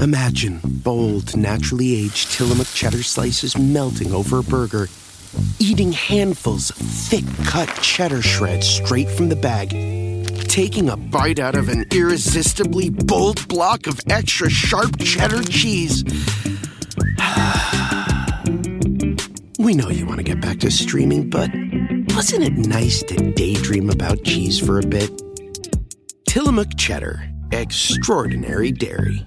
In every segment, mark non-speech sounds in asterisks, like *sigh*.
Imagine bold, naturally aged Tillamook cheddar slices melting over a burger, eating handfuls of thick cut cheddar shreds straight from the bag, taking a bite out of an irresistibly bold block of extra sharp cheddar cheese. *sighs* we know you want to get back to streaming, but wasn't it nice to daydream about cheese for a bit? Tillamook Cheddar, extraordinary dairy.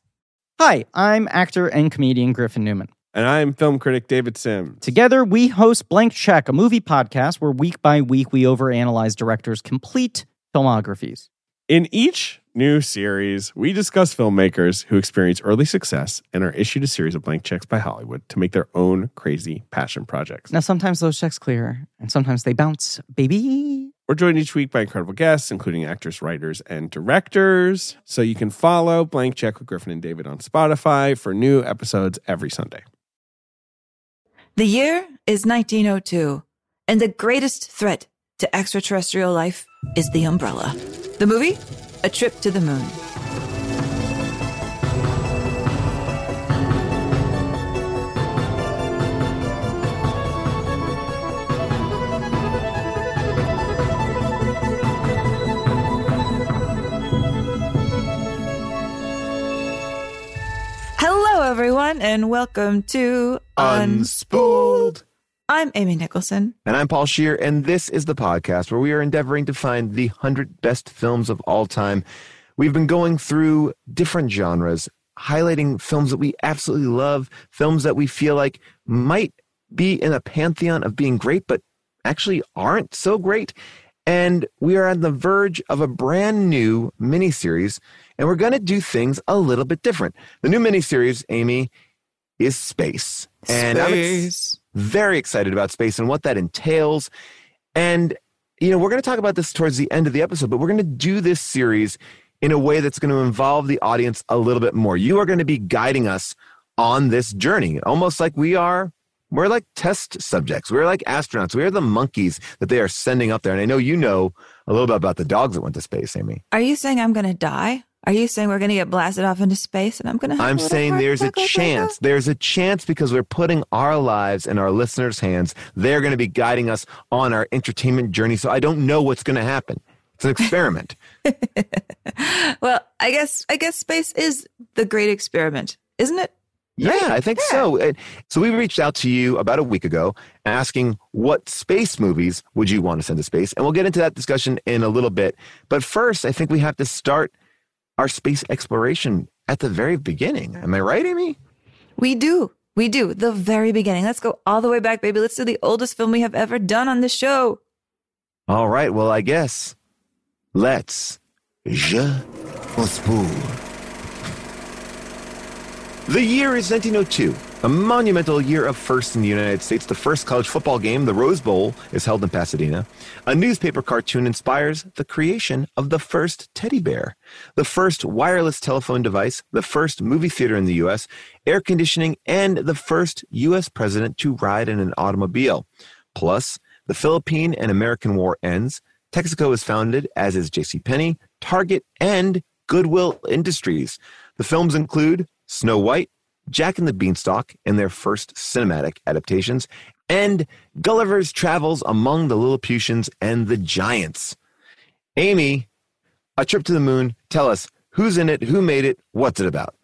Hi, I'm actor and comedian Griffin Newman. And I'm film critic David Sims. Together, we host Blank Check, a movie podcast where week by week we overanalyze directors' complete filmographies. In each new series, we discuss filmmakers who experience early success and are issued a series of blank checks by Hollywood to make their own crazy passion projects. Now, sometimes those checks clear, and sometimes they bounce, baby. We're joined each week by incredible guests, including actors, writers, and directors. So you can follow Blank Check with Griffin and David on Spotify for new episodes every Sunday. The year is 1902, and the greatest threat to extraterrestrial life is the umbrella. The movie? A Trip to the Moon. Hello, everyone, and welcome to Unspooled. I'm Amy Nicholson. And I'm Paul Scheer, and this is the podcast where we are endeavoring to find the 100 best films of all time. We've been going through different genres, highlighting films that we absolutely love, films that we feel like might be in a pantheon of being great, but actually aren't so great. And we are on the verge of a brand new miniseries, and we're going to do things a little bit different. The new miniseries, Amy, is Space. And I'm ex- very excited about space and what that entails. And, you know, we're going to talk about this towards the end of the episode, but we're going to do this series in a way that's going to involve the audience a little bit more. You are going to be guiding us on this journey, almost like we are. We're like test subjects. We're like astronauts. We are the monkeys that they are sending up there. And I know you know a little bit about the dogs that went to space, Amy. Are you saying I'm going to die? Are you saying we're going to get blasted off into space and I'm going to I'm saying there's a chance. There's a chance because we're putting our lives in our listeners' hands. They're going to be guiding us on our entertainment journey. So I don't know what's going to happen. It's an experiment. *laughs* *laughs* well, I guess I guess space is the great experiment, isn't it? Yeah, right? I think yeah. so. So we reached out to you about a week ago asking what space movies would you want to send to space? And we'll get into that discussion in a little bit. But first, I think we have to start our space exploration at the very beginning. Am I right, Amy? We do. We do. The very beginning. Let's go all the way back, baby. Let's do the oldest film we have ever done on the show. All right. Well, I guess let's Je spool. The year is 1902, a monumental year of firsts in the United States. The first college football game, the Rose Bowl, is held in Pasadena. A newspaper cartoon inspires the creation of the first teddy bear, the first wireless telephone device, the first movie theater in the U.S., air conditioning, and the first U.S. president to ride in an automobile. Plus, the Philippine and American War ends. Texaco is founded, as is J.C. Penney, Target, and Goodwill Industries. The films include Snow White, Jack and the Beanstalk in their first cinematic adaptations, and Gulliver's Travels Among the Lilliputians and the Giants. Amy, A Trip to the Moon, tell us who's in it, who made it, what's it about?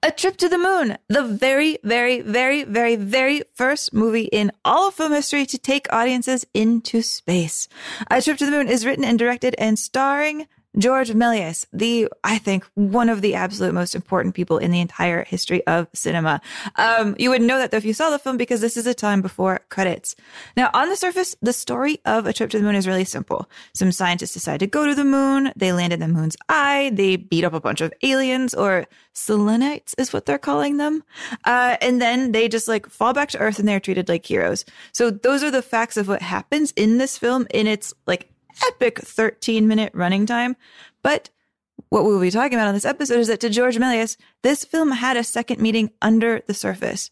A Trip to the Moon, the very, very, very, very, very first movie in all of film history to take audiences into space. A Trip to the Moon is written and directed and starring Georges Méliès, the, I think, one of the absolute most important people in the entire history of cinema. Um, you would know that though if you saw the film because this is a time before credits. Now, on the surface, the story of A Trip to the Moon is really simple. Some scientists decide to go to the moon. They land in the moon's eye. They beat up a bunch of aliens or Selenites is what they're calling them. Uh, and then they just like fall back to Earth and they're treated like heroes. So those are the facts of what happens in this film in its like epic 13 minute running time. But what we'll be talking about on this episode is that to Georges Méliès, this film had a second meeting under the surface.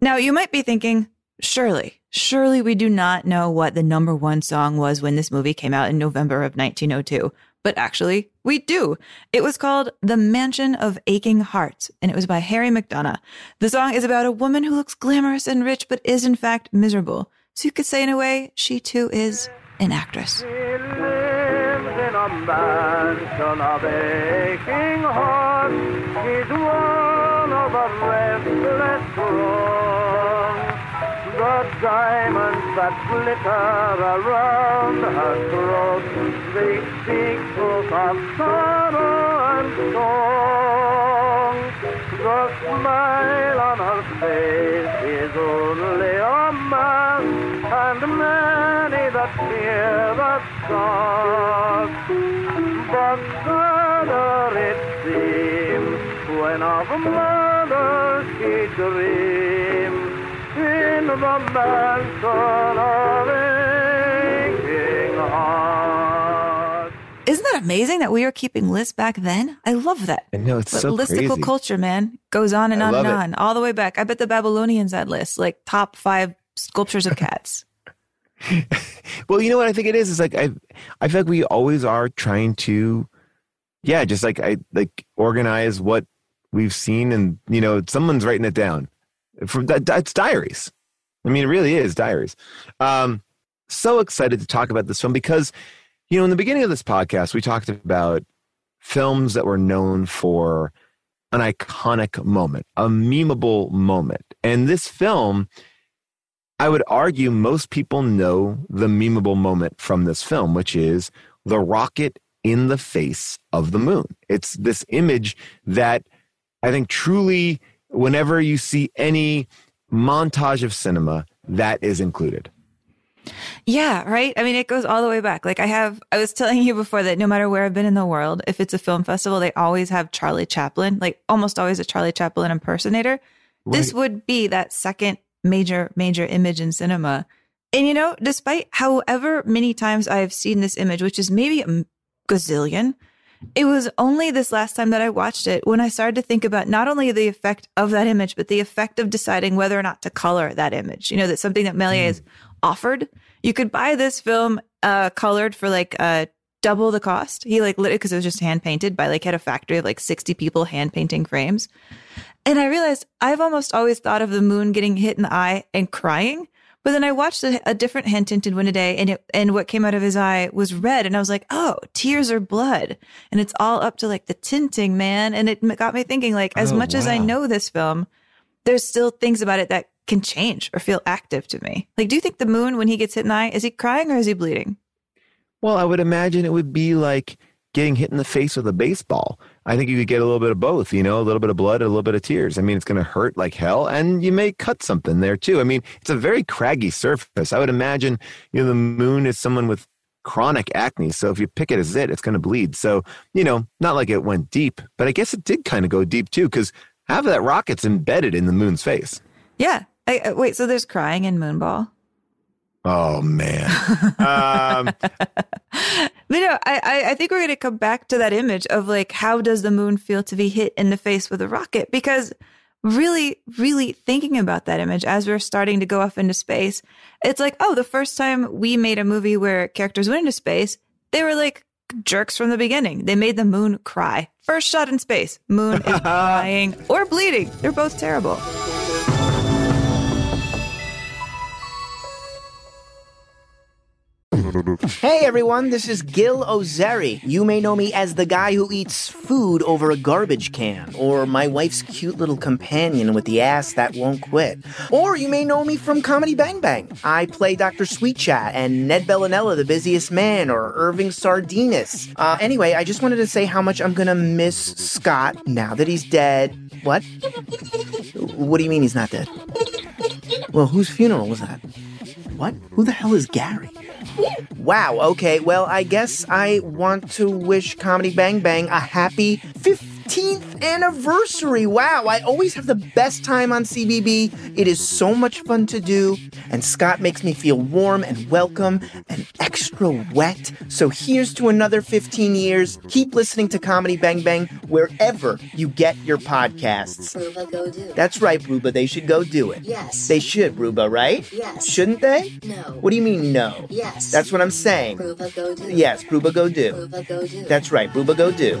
Now, you might be thinking, surely, surely we do not know what the number one song was when this movie came out in November of 1902. But actually, we do. It was called The Mansion of Aching Hearts, and it was by Harry McDonough. The song is about a woman who looks glamorous and rich, but is in fact miserable. So you could say, in a way, she too is an actress. Diamonds that glitter around her throat, they speak of sorrow and song. The smile on her face is only a mask, and many that fear the stars. But sadder it seems when of murder she dreams in the mansion of aching hearts. Isn't that amazing that we were keeping lists back then? I love that. I know it's But so listicle crazy. culture, man, goes on and I on and love it. on, all the way back. I bet the Babylonians had lists, like top five sculptures of *laughs* cats. *laughs* Well, you know what I think it is It's like I I feel like we always are trying to yeah, just like I like organize what we've seen and you know, someone's writing it down. From that that's diaries. I mean, it really is diaries. Um so excited to talk about this film because you know, in the beginning of this podcast we talked about films that were known for an iconic moment, a memeable moment. And this film I would argue most people know the memeable moment from this film, which is the rocket in the face of the moon. It's this image that I think truly, whenever you see any montage of cinema, that is included. Yeah, right. I mean, it goes all the way back. Like I have, I was telling you before that no matter where I've been in the world, if it's a film festival, they always have Charlie Chaplin, like almost always a Charlie Chaplin impersonator. This would be that second major, major image in cinema. And you know, despite however many times I've seen this image, which is maybe a gazillion, it was only this last time that I watched it when I started to think about not only the effect of that image, but the effect of deciding whether or not to color that image. You know, that's something that Méliès offered. You could buy this film uh, colored for like uh, double the cost. He like lit it because it was just hand painted by like had a factory of like 60 people hand painting frames. And I realized I've almost always thought of the moon getting hit in the eye and crying. But then I watched a, a different hand tinted one today and it, and what came out of his eye was red. And I was like, oh, tears are blood. And it's all up to like the tinting, man. And it got me thinking like, as Oh, much as I know this film, there's still things about it that can change or feel active to me. Like, do you think the moon, when he gets hit in the eye, is he crying or is he bleeding? Well, I would imagine it would be like getting hit in the face with a baseball. I think you could get a little bit of both, you know, a little bit of blood, a little bit of tears. I mean, it's going to hurt like hell, and you may cut something there too. I mean, it's a very craggy surface. I would imagine, you know, the moon is someone with chronic acne. So if you pick it as it, it's going to bleed. So, you know, not like it went deep, but I guess it did kind of go deep too, because half of that rocket's embedded in the moon's face. Yeah. I, uh, wait, so there's crying in Moonball? Oh, man. um, *laughs* But no, I, I, I think we're going to come back to that image of like, how does the moon feel to be hit in the face with a rocket? Because really, really thinking about that image as we're starting to go off into space, it's like, oh, the first time we made a movie where characters went into space, they were like jerks from the beginning. They made the moon cry. First shot in space, moon is *laughs* crying or bleeding. They're both terrible. *laughs* Hey everyone, this is Gil Ozeri. You may know me as the guy who eats food over a garbage can, or my wife's cute little companion with the ass that won't quit. Or you may know me from Comedy Bang Bang. I play Dr. Sweet Chat and Ned Bellinella, the busiest man, or Irving Sardinus. Uh, anyway, I just wanted to say how much I'm gonna miss Scott now that he's dead. What? What do you mean he's not dead? Well, whose funeral was that? What? Who the hell is Gary? Wow, okay, well, I guess I want to wish Comedy Bang Bang a happy 15th anniversary. Wow, I always have the best time on CBB. It is so much fun to do, and Scott makes me feel warm and welcome and extra wet. So here's to another 15 years. Keep listening to Comedy Bang Bang wherever you get your podcasts. Ruba, go do. That's right, Ruba. They should go do it. Yes. They should, Ruba, right? Yes. Shouldn't they? No. What do you mean, no? Yes. That's what I'm saying. Ruba, go do. Yes, Ruba, go do. Ruba, go do. That's right, Ruba, go do.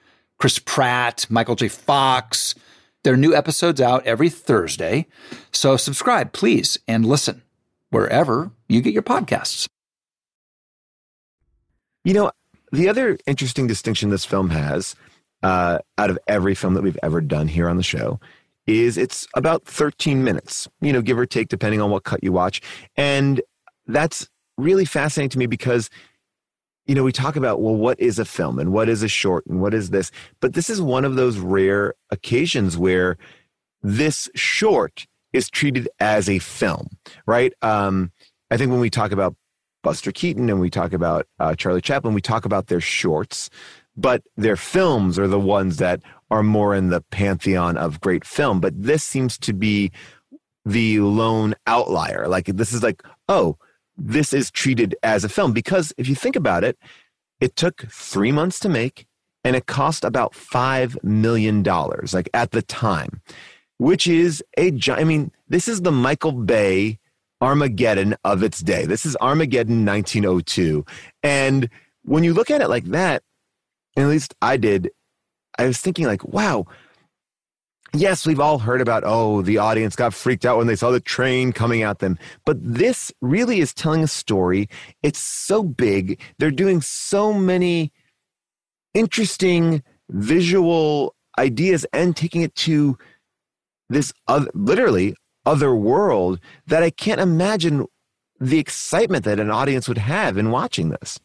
Chris Pratt, Michael J. Fox. There are new episodes out every Thursday. So subscribe, please, and listen wherever you get your podcasts. You know, the other interesting distinction this film has, uh, out of every film that we've ever done here on the show, is it's about 13 minutes, you know, give or take, depending on what cut you watch. And that's really fascinating to me because, you know, we talk about, well, what is a film and what is a short and what is this? But this is one of those rare occasions where this short is treated as a film, right? Um, I think when we talk about Buster Keaton and we talk about uh, Charlie Chaplin, we talk about their shorts, but their films are the ones that are more in the pantheon of great film. But this seems to be the lone outlier. Like this is like, oh, this is treated as a film because if you think about it, it took three months to make and it cost about five million dollars, like at the time, which is a gi- I mean, this is the Michael Bay Armageddon of its day. This is Armageddon 1902. And when you look at it like that, and at least I did, I was thinking like, wow, yes, we've all heard about, oh, the audience got freaked out when they saw the train coming at them. But this really is telling a story. It's so big. They're doing so many interesting visual ideas and taking it to this other, literally other world that I can't imagine the excitement that an audience would have in watching this.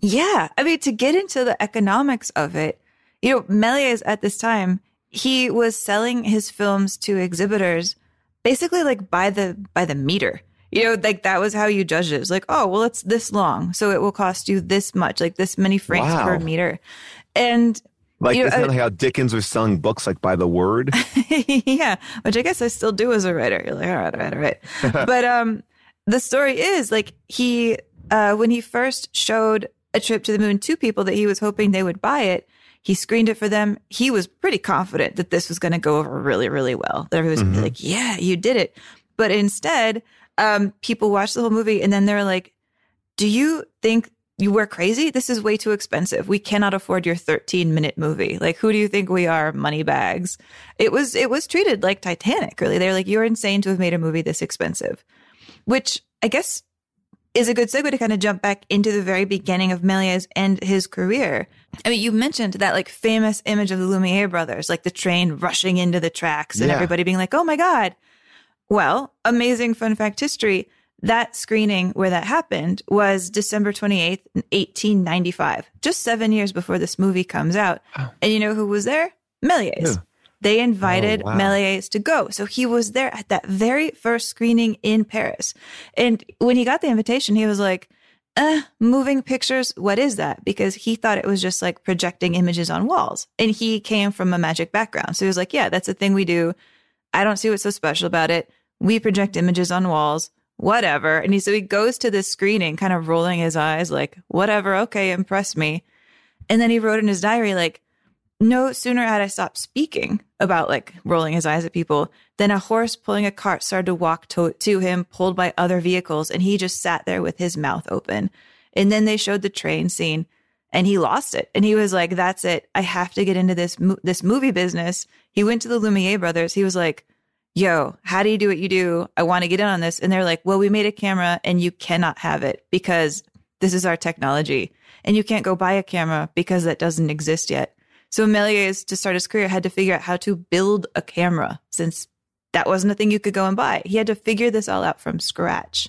Yeah. I mean, to get into the economics of it, you know, Méliès at this time, he was selling his films to exhibitors basically like by the by the meter. You know, like that was how you judged it. It was like, oh, well, it's this long, so it will cost you this much, like this many francs Wow. per meter. And Like, you know, isn't that uh, how Dickens was selling books like by the word? *laughs* yeah, which I guess I still do as a writer. You're like, all right, all right, all right. *laughs* but um, the story is like he, uh, when he first showed a trip to the moon to people that he was hoping they would buy it, he screened it for them. He was pretty confident that this was going to go over really, really well. That everybody was be like, yeah, you did it. But instead, um, people watched the whole movie and then they're like, do you think you were crazy? This is way too expensive. We cannot afford your 13 minute movie. Like, who do you think we are? Money bags. It was, it was treated like Titanic, really. They're like, you're insane to have made a movie this expensive, which I guess is a good segue to kind of jump back into the very beginning of Méliès and his career. I mean, you mentioned that like famous image of the Lumiere brothers, like the train rushing into the tracks and Yeah. everybody being like, oh my God. Well, amazing fun fact history. That screening where that happened was December 28th, 1895, just seven years before this movie comes out. And you know who was there? Méliès. Who? They invited Oh, wow. Méliès to go. So he was there at that very first screening in Paris. And when he got the invitation, he was like, uh, moving pictures, what is that? Because he thought it was just like projecting images on walls. And he came from a magic background. So he was like, yeah, that's a thing we do. I don't see what's so special about it. We project images on walls. whatever. And he so he goes to this screening, kind of rolling his eyes, like, whatever, okay, impress me. And then he wrote in his diary, like, no sooner had I stopped speaking about like rolling his eyes at people than a horse pulling a cart started to walk to, to him, pulled by other vehicles, and he just sat there with his mouth open. And then they showed the train scene, and he lost it. And he was like, "That's it. I have to get into this mo- this movie business." He went to the Lumiere brothers. He was like, "Yo, how do you do what you do? I want to get in on this." And they're like, "Well, we made a camera, and you cannot have it because this is our technology, and you can't go buy a camera because that doesn't exist yet." So Méliès, to start his career, had to figure out how to build a camera since that wasn't a thing you could go and buy. He had to figure this all out from scratch.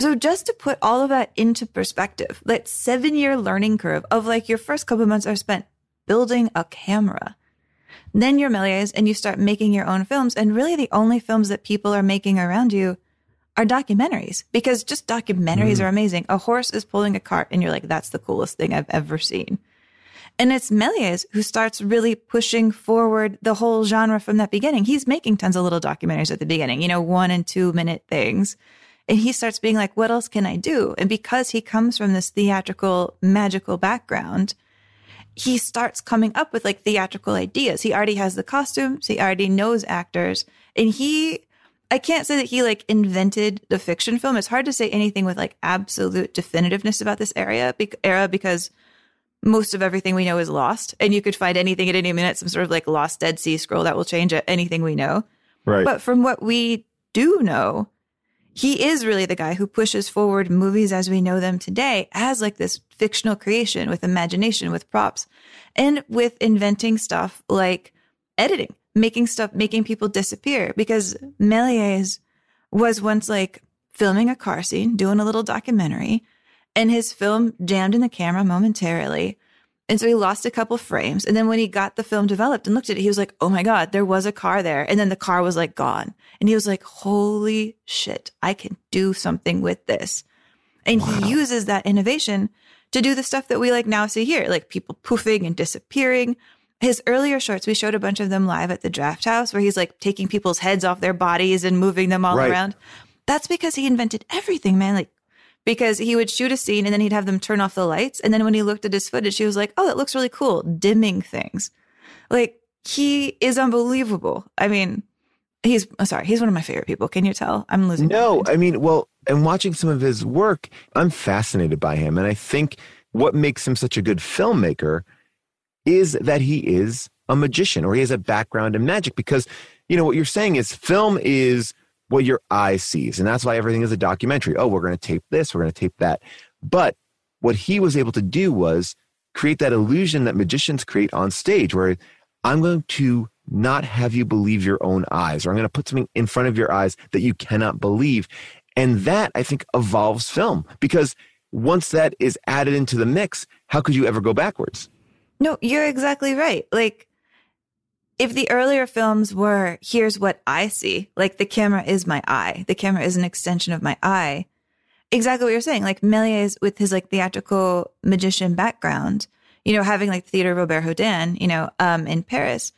So just to put all of that into perspective, that seven year learning curve of like your first couple months are spent building a camera. Then you're Méliès and you start making your own films. And really the only films that people are making around you are documentaries because just documentaries mm. are amazing. A horse is pulling a cart and you're like, that's the coolest thing I've ever seen. And it's Méliès who starts really pushing forward the whole genre from that beginning. He's making tons of little documentaries at the beginning, you know, one and two minute things. And he starts being like, what else can I do? And because he comes from this theatrical, magical background, he starts coming up with like theatrical ideas. He already has the costumes, he already knows actors, and he I can't say that he like invented the fiction film. It's hard to say anything with like absolute definitiveness about this area era because most of everything we know is lost, and you could find anything at any minute, some sort of like lost Dead Sea Scroll that will change anything we know. Right. But from what we do know, he is really the guy who pushes forward movies as we know them today as like this fictional creation with imagination, with props, and with inventing stuff like editing, making stuff, making people disappear. Because Méliès was once like filming a car scene, doing a little documentary, and his film jammed in the camera momentarily. And so he lost a couple frames. And then when he got the film developed and looked at it, he was like, oh my God, there was a car there. And then the car was like gone. And he was like, holy shit, I can do something with this. And he uses that innovation to do the stuff that we like now see here, like people poofing and disappearing. His earlier shorts, we showed a bunch of them live at the draft house where he's like taking people's heads off their bodies and moving them all Right. around. That's because he invented everything, man. Like because he would shoot a scene and then he'd have them turn off the lights. And then when he looked at his footage, he was like, oh, that looks really cool, dimming things. Like he is unbelievable. I mean, he's oh, sorry, he's one of my favorite people. Can you tell? I'm losing. No. I mean, well, and watching some of his work, I'm fascinated by him. And I think what makes him such a good filmmaker is that he is a magician or he has a background in magic because, you know, what you're saying is film is what your eye sees. And that's why everything is a documentary. Oh, we're going to tape this, we're going to tape that. But what he was able to do was create that illusion that magicians create on stage where I'm going to not have you believe your own eyes, or I'm going to put something in front of your eyes that you cannot believe. And that I think evolves film because once that is added into the mix, how could you ever go backwards? No, you're exactly right. Like, if the earlier films were, here's what I see, like the camera is my eye, the camera is an extension of my eye. Exactly what you're saying. Like Méliès with his like theatrical magician background, you know, having like the theater Robert Houdin, you know, um, in Paris,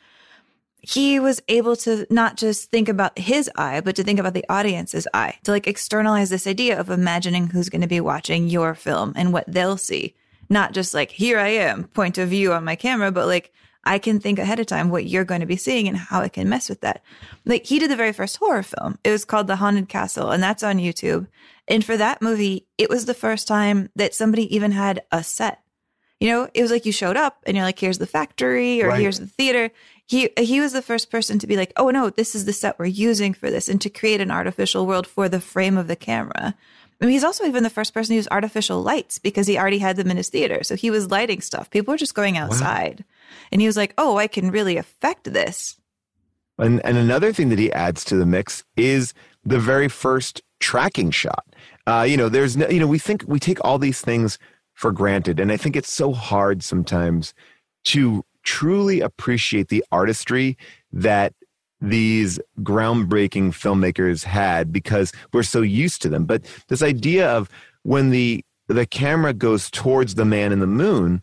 he was able to not just think about his eye, but to think about the audience's eye, to like externalize this idea of imagining who's going to be watching your film and what they'll see. Not just like, here I am, point of view on my camera, but like, I can think ahead of time what you're going to be seeing and how I can mess with that. Like, he did the very first horror film. It was called The Haunted Castle, and that's on YouTube. And for that movie, it was the first time that somebody even had a set. You know, it was like you showed up and you're like, here's the factory or Right. here's the theater. He he was the first person to be like, oh no, this is the set we're using for this, and to create an artificial world for the frame of the camera. I mean, he's also even the first person to use artificial lights because he already had them in his theater. So he was lighting stuff. People were just going outside. And he was like, oh, I can really affect this. And, and another thing that he adds to the mix is the very first tracking shot. Uh, you know, there's no, you know, we think we take all these things for granted. And I think it's so hard sometimes to truly appreciate the artistry that these groundbreaking filmmakers had because we're so used to them. But this idea of when the the camera goes towards the man in the moon,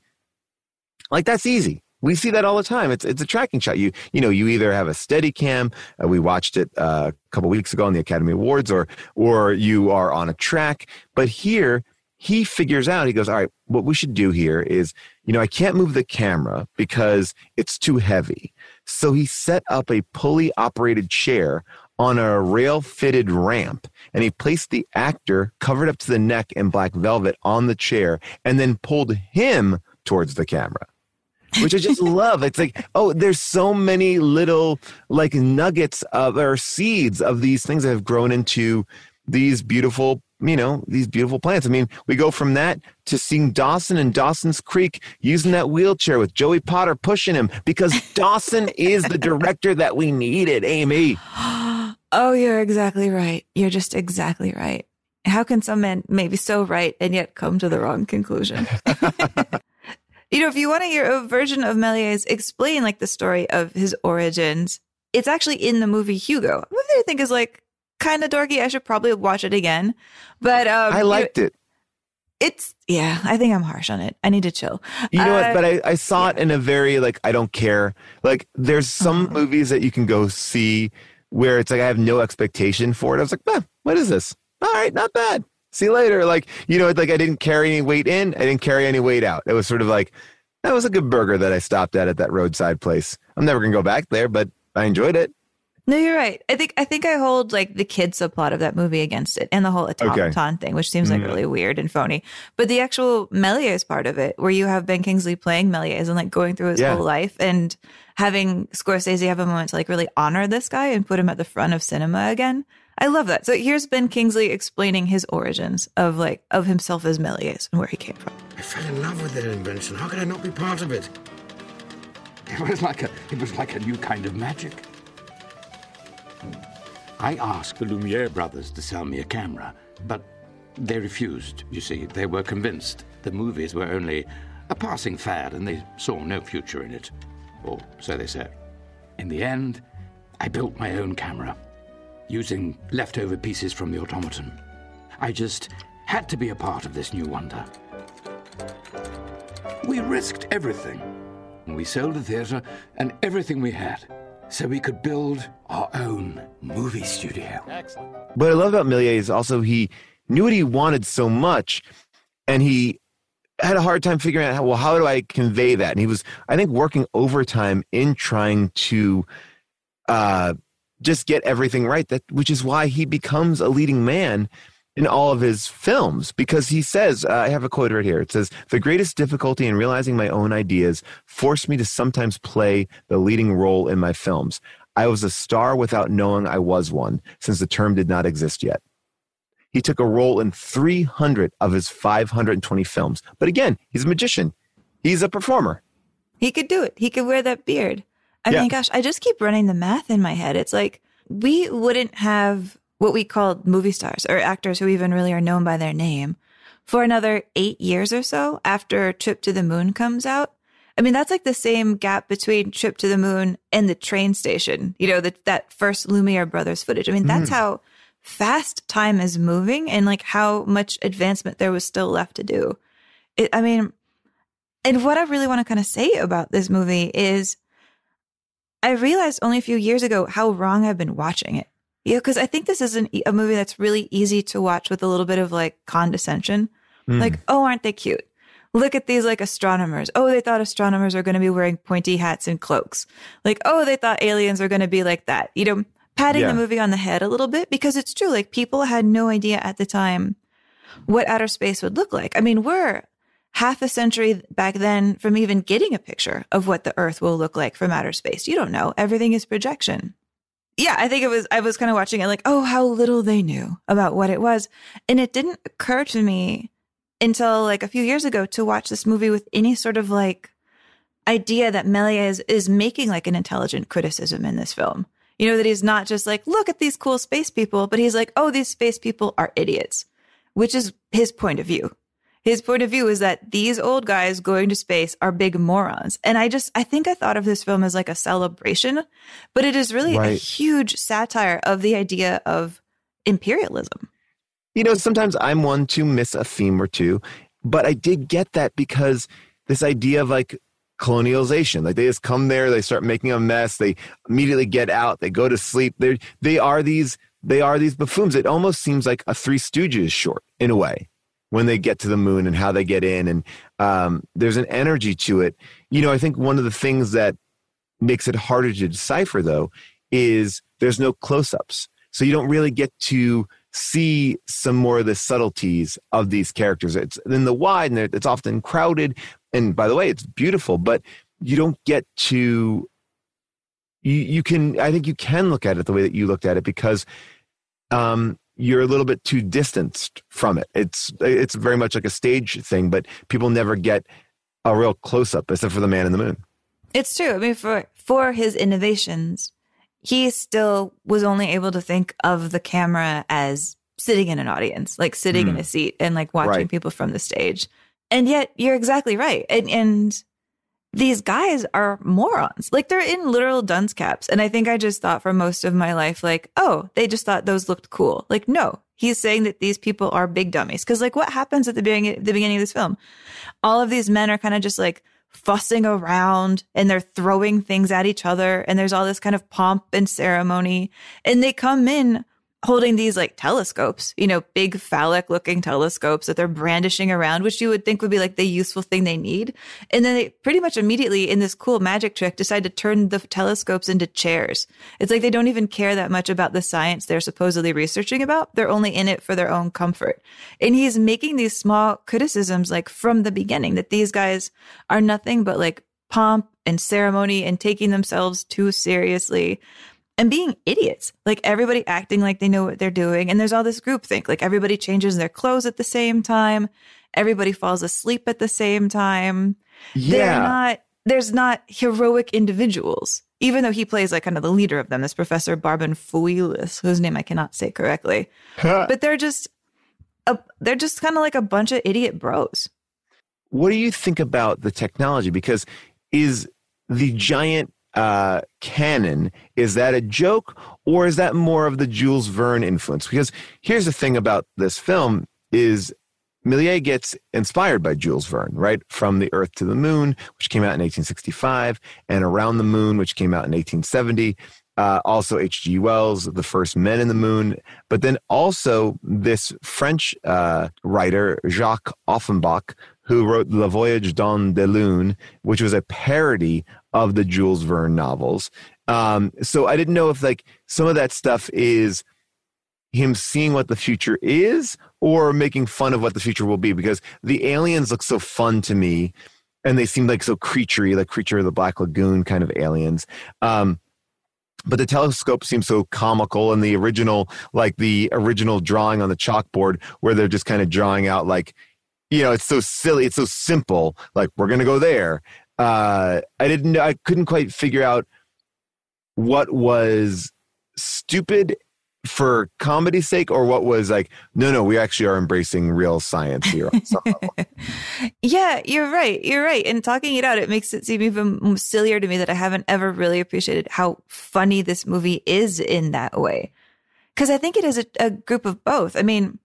like that's easy. We see that all the time. It's it's a tracking shot. You you know you either have a steady cam. Uh, we watched it uh, a couple weeks ago on the Academy Awards, or or you are on a track. But here he figures out. He goes, all right. What we should do here is, you know, I can't move the camera because it's too heavy. So he set up a pulley operated chair on a rail fitted ramp and he placed the actor covered up to the neck in black velvet on the chair and then pulled him towards the camera which I just *laughs* love. It's like, oh, there's so many little like nuggets of or seeds of these things that have grown into these beautiful, you know, these beautiful plants. I mean, we go from that to seeing Dawson and Dawson's Creek using that wheelchair with Joey Potter pushing him because *laughs* Dawson is the director that we needed, Amy. *gasps* Oh, you're exactly right. You're just exactly right. How can some men maybe so right and yet come to the wrong conclusion? *laughs* you know, if you want to hear a version of Méliès explain like the story of his origins, it's actually in the movie Hugo, which I think is like kind of dorky. I should probably watch it again, but um, I liked you know, it. It's yeah, I think I'm harsh on it. I need to chill. You know Uh, what? But I, I saw it in a very like I don't care. Like there's some Uh-huh. movies that you can go see where it's like I have no expectation for it. I was like, eh, what is this? All right, not bad. See you later. Like you know, like I didn't carry any weight in. I didn't carry any weight out. It was sort of like that was a good burger that I stopped at at that roadside place. I'm never gonna go back there, but I enjoyed it. No, you're right. I think I think I hold like the kids subplot of that movie against it and the whole automaton thing, which seems like Mhm. really weird and phony. But the actual Méliès part of it, where you have Ben Kingsley playing Méliès and like going through his Yeah. whole life and having Scorsese have a moment to like really honor this guy and put him at the front of cinema again. I love that. So here's Ben Kingsley explaining his origins of like of himself as Méliès and where he came from. I fell in love with that invention. How could I not be part of it? It was like a it was like a new kind of magic. I asked the Lumiere brothers to sell me a camera, but they refused, you see. They were convinced the movies were only a passing fad and they saw no future in it. Or so they said. In the end, I built my own camera, using leftover pieces from the automaton. I just had to be a part of this new wonder. We risked everything. We sold the theater and everything we had so we could build our own movie studio. What I love about Méliès is also he knew what he wanted so much, and he had a hard time figuring out how, well how do I convey that. And he was, I think, working overtime in trying to uh, just get everything right. That which is why he becomes a leading man in all of his films because he says uh, i have a quote right here it says the greatest difficulty in realizing my own ideas forced me to sometimes play the leading role in my films i was a star without knowing i was one since the term did not exist yet he took a role in 300 of his 520 films but again he's a magician he's a performer He could do it. He could wear that beard. I Yeah. mean, gosh, I just keep running the math in my head. It's like we wouldn't have what we call movie stars or actors who even really are known by their name for another eight years or so after Trip to the Moon comes out. I mean, that's like the same gap between Trip to the Moon and the train station, you know, that that first Lumiere brothers footage. I mean, that's Mhm. how fast time is moving and like how much advancement there was still left to do. It, I mean, and what I really want to kind of say about this movie is I realized only a few years ago how wrong I've been watching it. Yeah, because I think this is an, a movie that's really easy to watch with a little bit of like condescension. Mm. Like, oh, aren't they cute? Look at these like astronomers. Oh, they thought astronomers are going to be wearing pointy hats and cloaks. Like, oh, they thought aliens are going to be like that. You know, patting Yeah. the movie on the head a little bit because it's true. Like, people had no idea at the time what outer space would look like. I mean, we're half a century back then from even getting a picture of what the Earth will look like from outer space. You don't know. Everything is projection. Yeah, I think it was, I was kind of watching it like, oh, how little they knew about what it was. And it didn't occur to me until like a few years ago to watch this movie with any sort of like idea that Méliès is making like an intelligent criticism in this film. You know, that he's not just like, look at these cool space people, but he's like, oh, these space people are idiots, which is his point of view. His point of view is that these old guys going to space are big morons. And I just, I think I thought of this film as like a celebration, but it is really a huge satire of the idea of imperialism. you know, sometimes I'm one to miss a theme or two, but I did get that because this idea of like colonialization. Like they just come there, they start making a mess, they immediately get out, they go to sleep. They they are these they are these buffoons. It almost seems like a Three Stooges short in a way when they get to the moon and how they get in, and um, there's an energy to it. You know, I think one of the things that makes it harder to decipher though is there's no close-ups, so you don't really get to see some more of the subtleties of these characters. It's in the wide and it's often crowded. And by the way, it's beautiful, but you don't get to you you can I think you can look at it the way that you looked at it because um you're a little bit too distanced from it. It's it's very much like a stage thing, but people never get a real close up except for the man in the moon. It's true. I mean, for for his innovations, he still was only able to think of the camera as sitting in an audience, like sitting in Hmm. a seat and like watching Right. people from the stage. And yet, you're exactly right. And, and these guys are morons. Like they're in literal dunce caps. And I think I just thought for most of my life, like, oh, they just thought those looked cool. Like, no, he's saying that these people are big dummies. Cause like what happens at the beginning, the beginning of this film? All of these men are kind of just like fussing around and they're throwing things at each other. And there's all this kind of pomp and ceremony. And they come in holding these like telescopes, you know, big phallic looking telescopes that they're brandishing around, which you would think would be like the useful thing they need. And then they pretty much immediately in this cool magic trick decide to turn the telescopes into chairs. It's like they don't even care that much about the science they're supposedly researching about. They're only in it for their own comfort. And he's making these small criticisms like from the beginning that these guys are nothing but like pomp and ceremony and taking themselves too seriously and being idiots. Like everybody acting like they know what they're doing. And there's all this group think. Like everybody changes their clothes at the same time. Everybody falls asleep at the same time. They're Yeah. not, there's not heroic individuals. Even though he plays like kind of the leader of them, this Professor Barbenfouillis, whose name I cannot say correctly. but they're just a, they're just kind of like a bunch of idiot bros. what do you think about the technology? Because is the giant uh, cannon is that a joke or is that more of the Jules Verne influence? Because here's the thing about this film is Méliès gets inspired by Jules Verne, right? From the Earth to the Moon, which came out in 1865, and Around the Moon, which came out in 1870. Uh, also, H.G. Wells, The First Men in the Moon, but then also this French uh, writer, Jacques Offenbach, who wrote Le Voyage dans de Lune, which was a parody of the Jules Verne novels. Um, so I didn't know if like some of that stuff is him seeing what the future is or making fun of what the future will be because the aliens look so fun to me and they seem like so creaturey, like creature of the Black Lagoon kind of aliens. Um, but the telescope seems so comical and the original like the original drawing on the chalkboard where they're just kind of drawing out like you know it's so silly it's so simple like we're gonna go there uh i didn't i couldn't quite figure out what was stupid for comedy's sake or what was like no no we actually are embracing real science here on some. *laughs* Yeah, you're right. You're right. And talking it out, it makes it seem even sillier to me that I haven't ever really appreciated how funny this movie is in that way. Cause I think it is a, a group of both. I mean,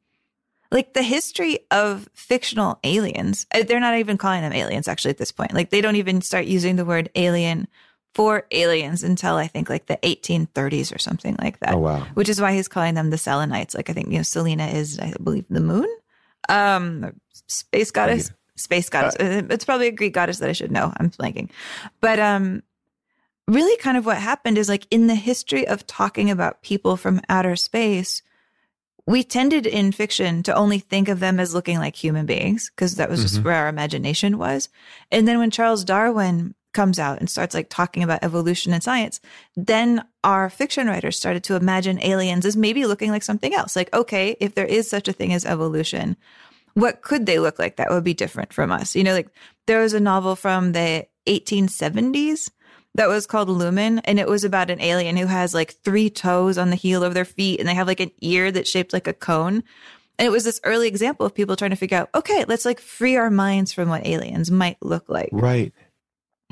like the history of fictional aliens, uh, they're not even calling them aliens actually at this point. Like they don't even start using the word alien for aliens until I think like the 1830s or something like that. Oh, wow. Which is why he's calling them the Selenites. Like I think, you know, Selena is, I believe, the moon, um, space goddess, space goddess. Uh, it's probably a Greek goddess that I should know. I'm blanking. But, um, really kind of what happened is like in the history of talking about people from outer space, we tended in fiction to only think of them as looking like human beings because that was just Mhm. where our imagination was. And then when Charles Darwin comes out and starts like talking about evolution and science, then our fiction writers started to imagine aliens as maybe looking like something else. Like, okay, if there is such a thing as evolution, what could they look like that would be different from us? You know, like there was a novel from the 1870s that was called Lumen, and it was about an alien who has like three toes on the heel of their feet, and they have like an ear that's shaped like a cone. And it was this early example of people trying to figure out, okay, let's like free our minds from what aliens might look like. right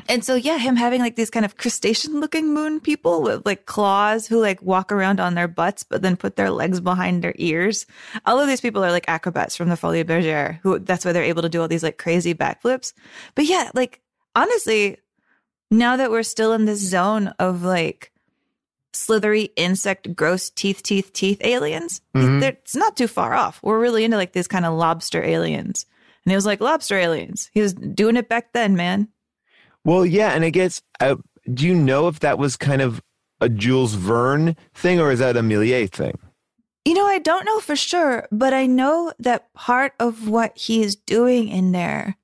And so, yeah, him having like these kind of crustacean looking moon people with like claws who like walk around on their butts, but then put their legs behind their ears. All of these people are like acrobats from the Folies Bergère, who that's why they're able to do all these like crazy backflips. But yeah, like honestly, now that we're still in this zone of like slithery insect, gross teeth, teeth, teeth aliens, Mhm. it's not too far off. We're really into like these kind of lobster aliens. And he was like, lobster aliens. He was doing it back then, man. Well, yeah, and it gets. Uh, do you know if that was kind of a Jules Verne thing, or is that a Méliès thing? You know, I don't know for sure, but I know that part of what he is doing in there,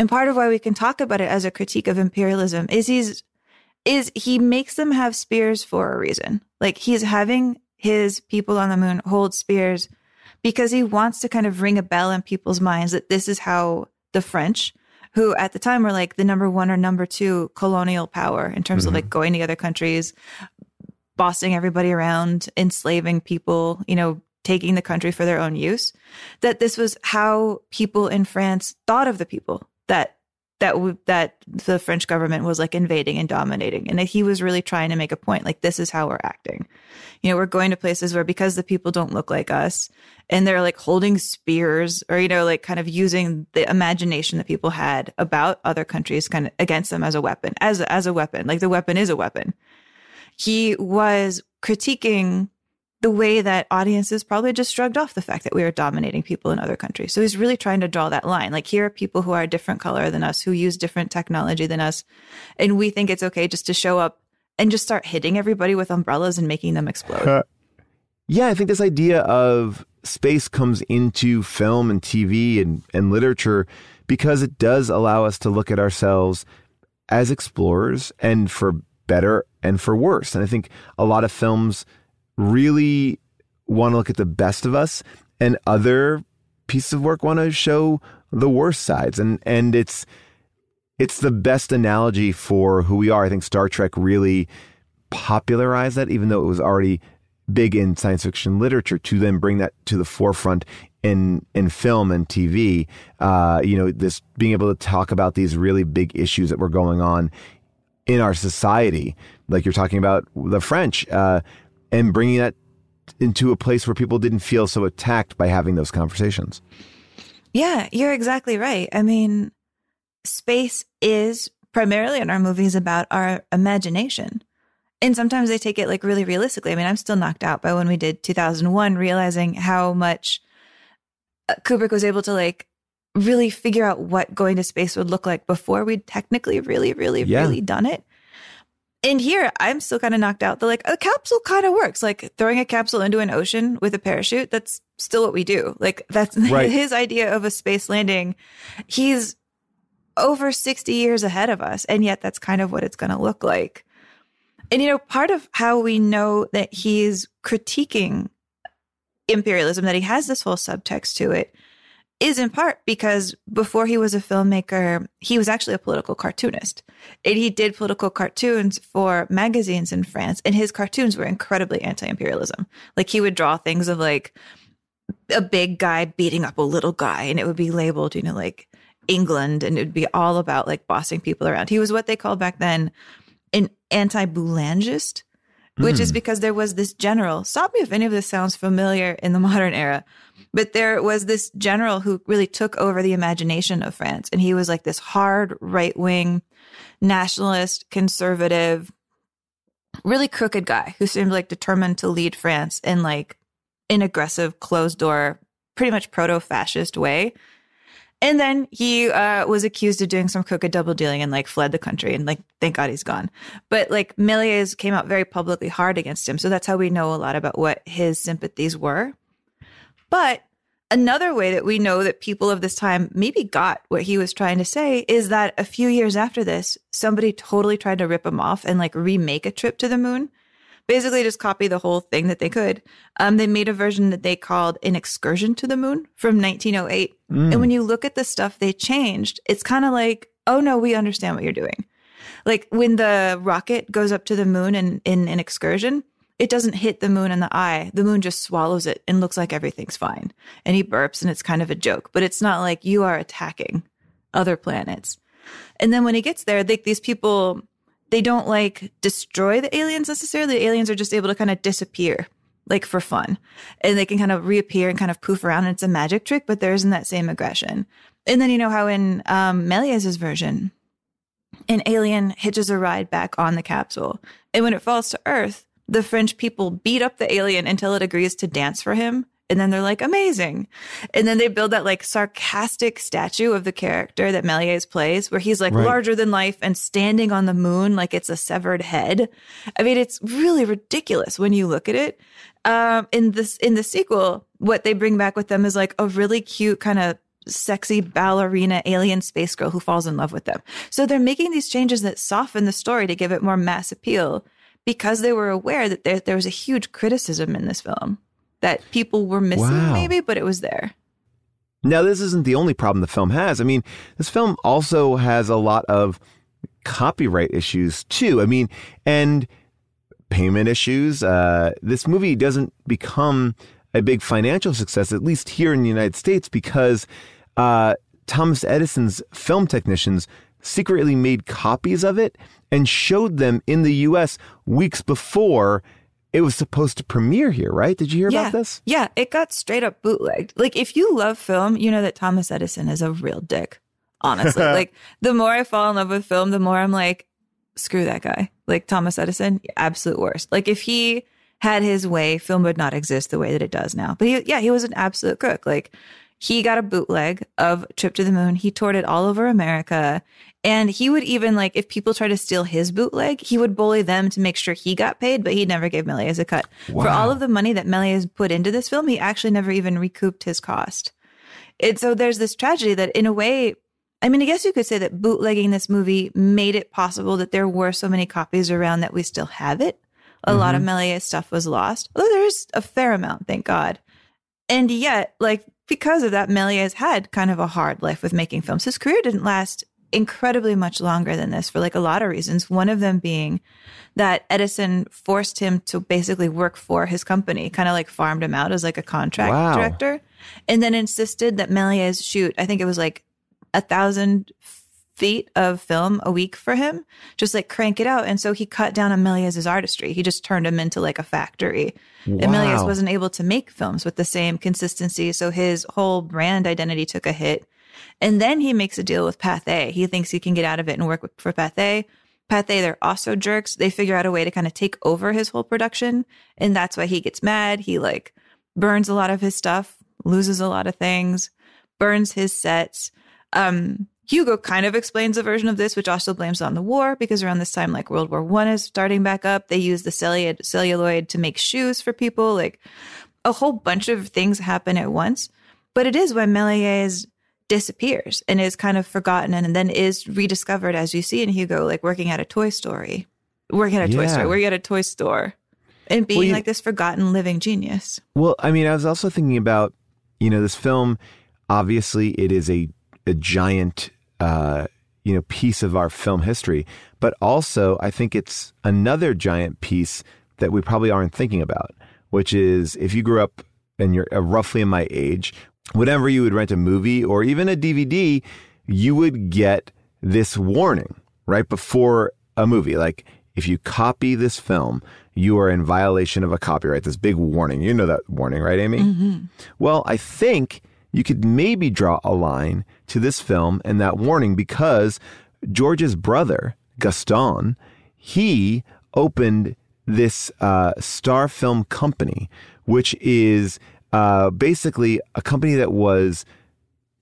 and part of why we can talk about it as a critique of imperialism, is he's is he makes them have spears for a reason. Like he's having his people on the moon hold spears because he wants to kind of ring a bell in people's minds that this is how the French, who at the time were like the number one or number two colonial power in terms of Mhm. like going to other countries, bossing everybody around, enslaving people, you know, taking the country for their own use, that this was how people in France thought of the people that that w- that the French government was like invading and dominating, and that he was really trying to make a point, like this is how we're acting. You know, we're going to places where because the people don't look like us, and they're like holding spears, or you know, like kind of using the imagination that people had about other countries, kind of against them as a weapon, as as a weapon, like the weapon is a weapon he was critiquing the way that audiences probably just shrugged off the fact that we were dominating people in other countries. So he's really trying to draw that line. Like here are people who are a different color than us, who use different technology than us. And we think it's okay just to show up and just start hitting everybody with umbrellas and making them explode. Uh, yeah, I think this idea of space comes into film and TV and, and literature because it does allow us to look at ourselves as explorers and for better and for worse. And I think a lot of films really want to look at the best of us and other pieces of work want to show the worst sides. And and it's it's the best analogy for who we are. I think Star Trek really popularized that, even though it was already big in science fiction literature, to then bring that to the forefront in in film and TV. Uh, you know, this being able to talk about these really big issues that were going on in our society, like you're talking about the French, uh, and bringing that into a place where people didn't feel so attacked by having those conversations. Yeah, you're exactly right. I mean, space is primarily in our movies about our imagination. And sometimes they take it like really realistically. I mean, I'm still knocked out by when we did 2001, realizing how much uh, Kubrick was able to like really figure out what going to space would look like before we'd technically really, really, Yeah. really done it. And here, I'm still kind of knocked out. They're like, a capsule kind of works. Like throwing a capsule into an ocean with a parachute, that's still what we do. Like, that's *laughs* Right. his idea of a space landing. He's over 60 years ahead of us. And yet, that's kind of what it's going to look like. And, you know, part of how we know that he's critiquing imperialism, that he has this whole subtext to it, is in part because before he was a filmmaker, he was actually a political cartoonist. And he did political cartoons for magazines in France, and his cartoons were incredibly anti imperialism. Like he would draw things of like a big guy beating up a little guy, and it would be labeled, you know, like England, and it would be all about like bossing people around. He was what they called back then an anti boulangist, which is Hmm. because there was this general. Stop me if any of this sounds familiar in the modern era, but there was this general who really took over the imagination of France. And he was like this hard right wing nationalist, conservative, really crooked guy who seemed like determined to lead France in like an aggressive, closed door, pretty much proto fascist way. And then he uh, was accused of doing some crooked double dealing and like fled the country. And like, thank God he's gone. But like, Méliès came out very publicly hard against him. So that's how we know a lot about what his sympathies were. But another way that we know that people of this time maybe got what he was trying to say is that a few years after this, somebody totally tried to rip him off and like remake a trip to the moon. Basically, just copy the whole thing that they could. Um, they made a version that they called an excursion to the moon from 1908. Mm. And when you look at the stuff they changed, it's kind of like, oh no, we understand what you're doing. Like when the rocket goes up to the moon in, in an excursion, it doesn't hit the moon in the eye. The moon just swallows it and looks like everything's fine. And he burps and it's kind of a joke, but it's not like you are attacking other planets. And then when he gets there, like these people, they don't like destroy the aliens necessarily. The aliens are just able to kind of disappear, like for fun. And they can kind of reappear and kind of poof around. And it's a magic trick, but there isn't that same aggression. And then you know how in um, Méliès's version, an alien hitches a ride back on the capsule. And when it falls to Earth, the French people beat up the alien until it agrees to dance for him. And then they're like, amazing. And then they build that like sarcastic statue of the character that Méliès plays, where he's like Right. larger than life and standing on the moon like it's a severed head. I mean, it's really ridiculous when you look at it. Um, in this, in the sequel, what they bring back with them is like a really cute kind of sexy ballerina alien space girl who falls in love with them. So they're making these changes that soften the story to give it more mass appeal because they were aware that there, there was a huge criticism in this film that people were missing Wow. maybe, but it was there. Now, this isn't the only problem the film has. I mean, this film also has a lot of copyright issues too. I mean, and payment issues. Uh, this movie doesn't become a big financial success, at least here in the United States, because uh, Thomas Edison's film technicians secretly made copies of it and showed them in the U.S. weeks before it was supposed to premiere here. Right? Did you hear yeah. about this? Yeah, it got straight up bootlegged. Like if you love film, you know that Thomas Edison is a real dick. Honestly, *laughs* like the more I fall in love with film, the more I'm like, screw that guy. Like Thomas Edison, absolute worst. Like if he had his way, film would not exist the way that it does now. But he, yeah, he was an absolute crook. Like he got a bootleg of Trip to the Moon. He toured it all over America. And he would even like, if people try to steal his bootleg, he would bully them to make sure he got paid, but he never gave Méliès a cut. For all of the money that Méliès put into this film, he actually never even recouped his cost. And so there's this tragedy that in a way, I mean, I guess you could say that bootlegging this movie made it possible that there were so many copies around that we still have it. A lot of mm-hmm. Méliès stuff was lost, although there's a fair amount, thank God. And yet, like, because of that, Méliès had kind of a hard life with making films. His career didn't last incredibly much longer than this for like a lot of reasons. One of them being that Edison forced him to basically work for his company, kind of like farmed him out as like a contract Wow. director, and then insisted that Méliès shoot, I think it was like a thousand feet of film a week for him, just like crank it out. And so he cut down on Méliès's artistry. He just turned him into like a factory. And Méliès wasn't able to make films with the same consistency. So his whole brand identity took a hit. And then he makes a deal with Pathé. He thinks he can get out of it and work with, for Pathé. Pathé, they're also jerks. They figure out a way to kind of take over his whole production. And that's why he gets mad. He like burns a lot of his stuff, loses a lot of things, burns his sets. Um, Hugo kind of explains a version of this, which also blames on the war because around this time, like World War One is starting back up. They use the celluloid, celluloid to make shoes for people. Like a whole bunch of things happen at once. But it is when Méliès disappears and is kind of forgotten and then is rediscovered, as you see in Hugo, like working at a toy story, working at a toy Yeah. store, working at a toy store, and being Well, you- like this forgotten living genius. Well, I mean, I was also thinking about, you know, this film. Obviously, it is a a giant, uh, you know, piece of our film history, but also I think it's another giant piece that we probably aren't thinking about, which is if you grew up and you're uh, roughly in my age, whenever you would rent a movie or even a DVD, you would get this warning right before a movie, like. If you copy this film, you are in violation of a copyright. This big warning. You know that warning, right, Amy? Well, I think you could maybe draw a line to this film and that warning because George's brother, Gaston, he opened this uh, Star Film Company, which is uh, basically a company that was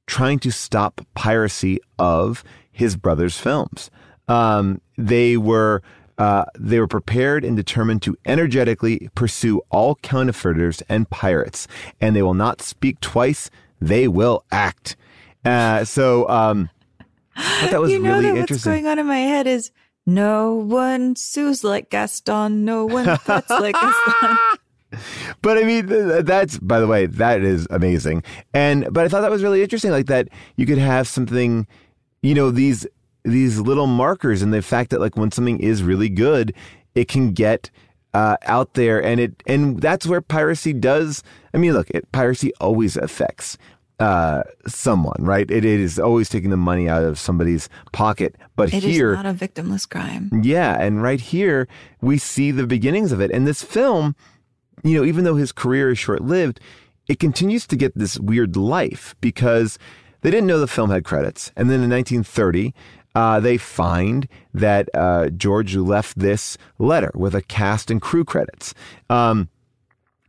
trying to stop piracy of his brother's films. Um, they were uh, they were prepared and determined to energetically pursue all counterfeiters and pirates, and they will not speak twice; they will act. Uh, so um, that was you know really that what's interesting. going on in my head is no one sues like Gaston, no one cuts like *laughs* Gaston. But I mean, that's by the way, that is amazing. And but I thought that was really interesting, like that you could have something, you know, these these little markers, and the fact that like when something is really good, it can get uh, out there, and it and that's where piracy does. I mean, look, it, piracy always affects uh someone right it, it is always taking the money out of somebody's pocket but It is here not a victimless crime. yeah, and right here we see the beginnings of it. And this film, you know, even though his career is short lived, it continues to get this weird life because they didn't know the film had credits. And then in 1930, uh, they find that uh, George left this letter with a cast and crew credits. Um,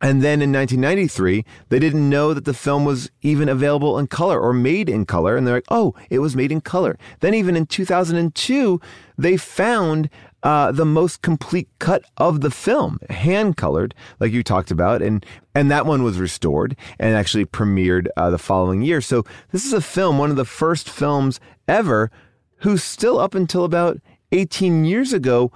and then in 1993, they didn't know that the film was even available in color or made in color. And they're like, oh, it was made in color. Then, even in 2002, they found uh, the most complete cut of the film, hand colored, like you talked about. And, and that one was restored and actually premiered uh, the following year. So, this is a film, one of the first films ever, who's still up until about 18 years ago,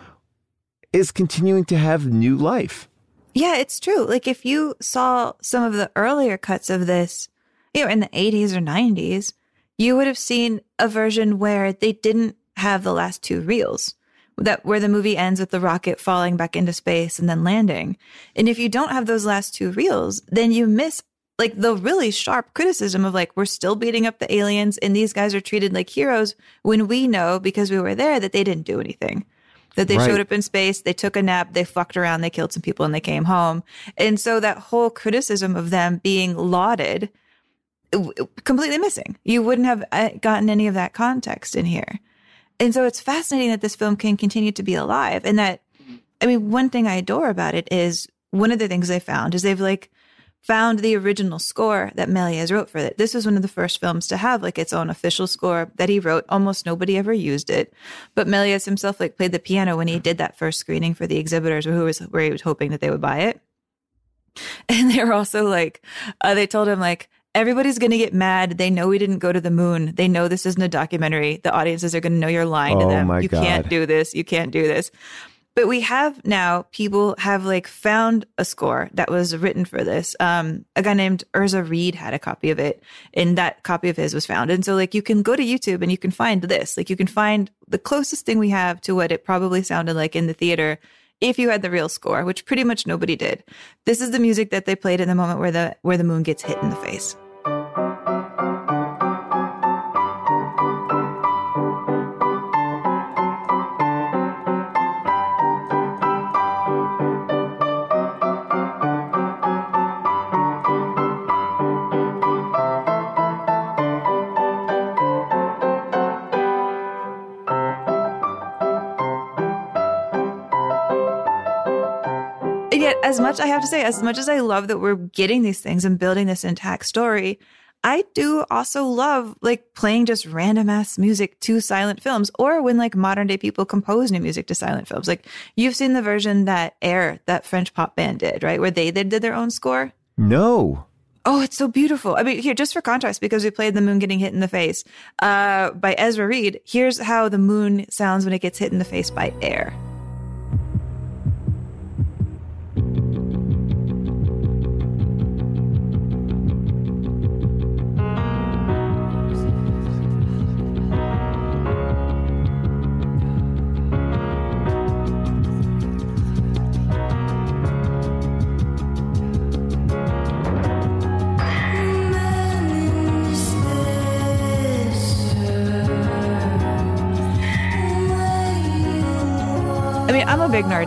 is continuing to have new life. Yeah, it's true. Like if you saw some of the earlier cuts of this, you know, in the 80s or 90s, you would have seen a version where they didn't have the last two reels. That where the movie ends with the rocket falling back into space and then landing. And if you don't have those last two reels, then you miss like the really sharp criticism of like we're still beating up the aliens and these guys are treated like heroes when we know because we were there that they didn't do anything that they Right. showed up in space, they took a nap, they fucked around, they killed some people, and they came home. And so that whole criticism of them being lauded, completely missing. You wouldn't have uh, gotten any of that context in here. And so it's fascinating that this film can continue to be alive. And that, I mean, one thing I adore about it is one of the things they found is they've like found the original score that Méliès wrote for it. This was one of the first films to have like its own official score that he wrote. Almost nobody ever used it, but Méliès himself like played the piano when he did that first screening for the exhibitors, who was where he was hoping that they would buy it. And they were also like, uh, they told him like. Everybody's going to get mad. They know we didn't go to the moon. They know this isn't a documentary. The audiences are going to know you're lying to Oh them. my you can't do this. You can't do this. But we have now people have like found a score that was written for this. Um, a guy named Ezra Read had a copy of it, and that copy of his was found. And so, like, you can go to YouTube and you can find this. Like, you can find the closest thing we have to what it probably sounded like in the theater if you had the real score, which pretty much nobody did. This is the music that they played in the moment where the where the moon gets hit in the face. As much I have to say, as much as I love that we're getting these things and building this intact story, I do also love like playing just random ass music to silent films or when like modern day people compose new music to silent films. Like you've seen the version that Air, that French pop band did, right? Where they, they did their own score. No. Oh, it's so beautiful. I mean, here, just for contrast, because we played the moon getting hit in the face uh, by Ezra Read, here's how the moon sounds when it gets hit in the face by air.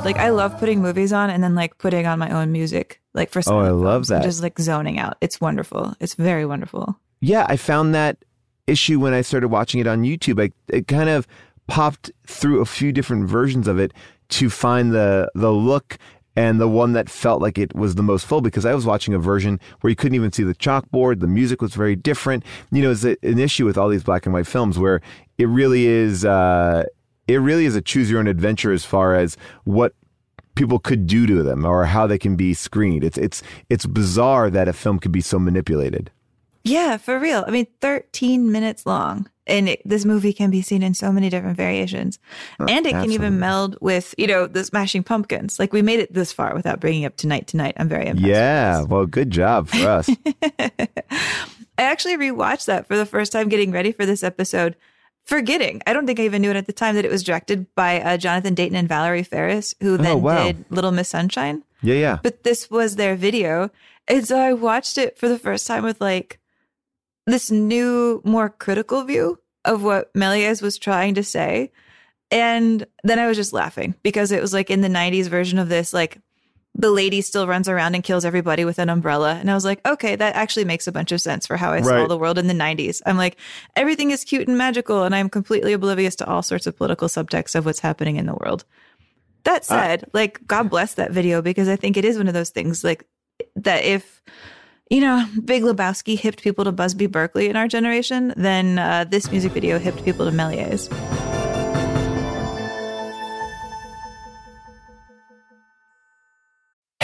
Like, I love putting movies on and then like putting on my own music, like for Oh, I love that. Just like zoning out. It's wonderful. It's very wonderful. Yeah, I found that issue when I started watching it on YouTube. I, it kind of popped through a few different versions of it to find the the look and the one that felt like it was the most full because I was watching a version where you couldn't even see the chalkboard. The music was very different. You know, it's an issue with all these black and white films where it really is. Uh, it really is a choose your own adventure as far as what people could do to them or how they can be screened. It's it's it's bizarre that a film could be so manipulated. Yeah, for real. I mean, 13 minutes long. And it, this movie can be seen in so many different variations. and it can even meld with, you know, the Smashing Pumpkins. Like we made it this far without bringing up Tonight Tonight. I'm very impressed. Yeah, well, good job for us. *laughs* I actually rewatched that for the first time getting ready for this episode, forgetting. I don't think I even knew it at the time that it was directed by uh, Jonathan Dayton and Valerie Faris, who then Oh, wow. did Little Miss Sunshine. yeah, yeah. But this was their video. And so I watched it for the first time with like this new, more critical view of what Méliès was trying to say. And then I was just laughing because it was like in the 90s version of this, like the lady still runs around and kills everybody with an umbrella. And I was like, okay, that actually makes a bunch of sense for how I saw the world in the 90s. I'm like, everything is cute and magical, and I'm completely oblivious to all sorts of political subtext of what's happening in the world. That said, like, God bless that video because I think it is one of those things like that if, you know, Big Lebowski hipped people to Busby Berkeley in our generation, then uh, this music video hipped people to Méliès.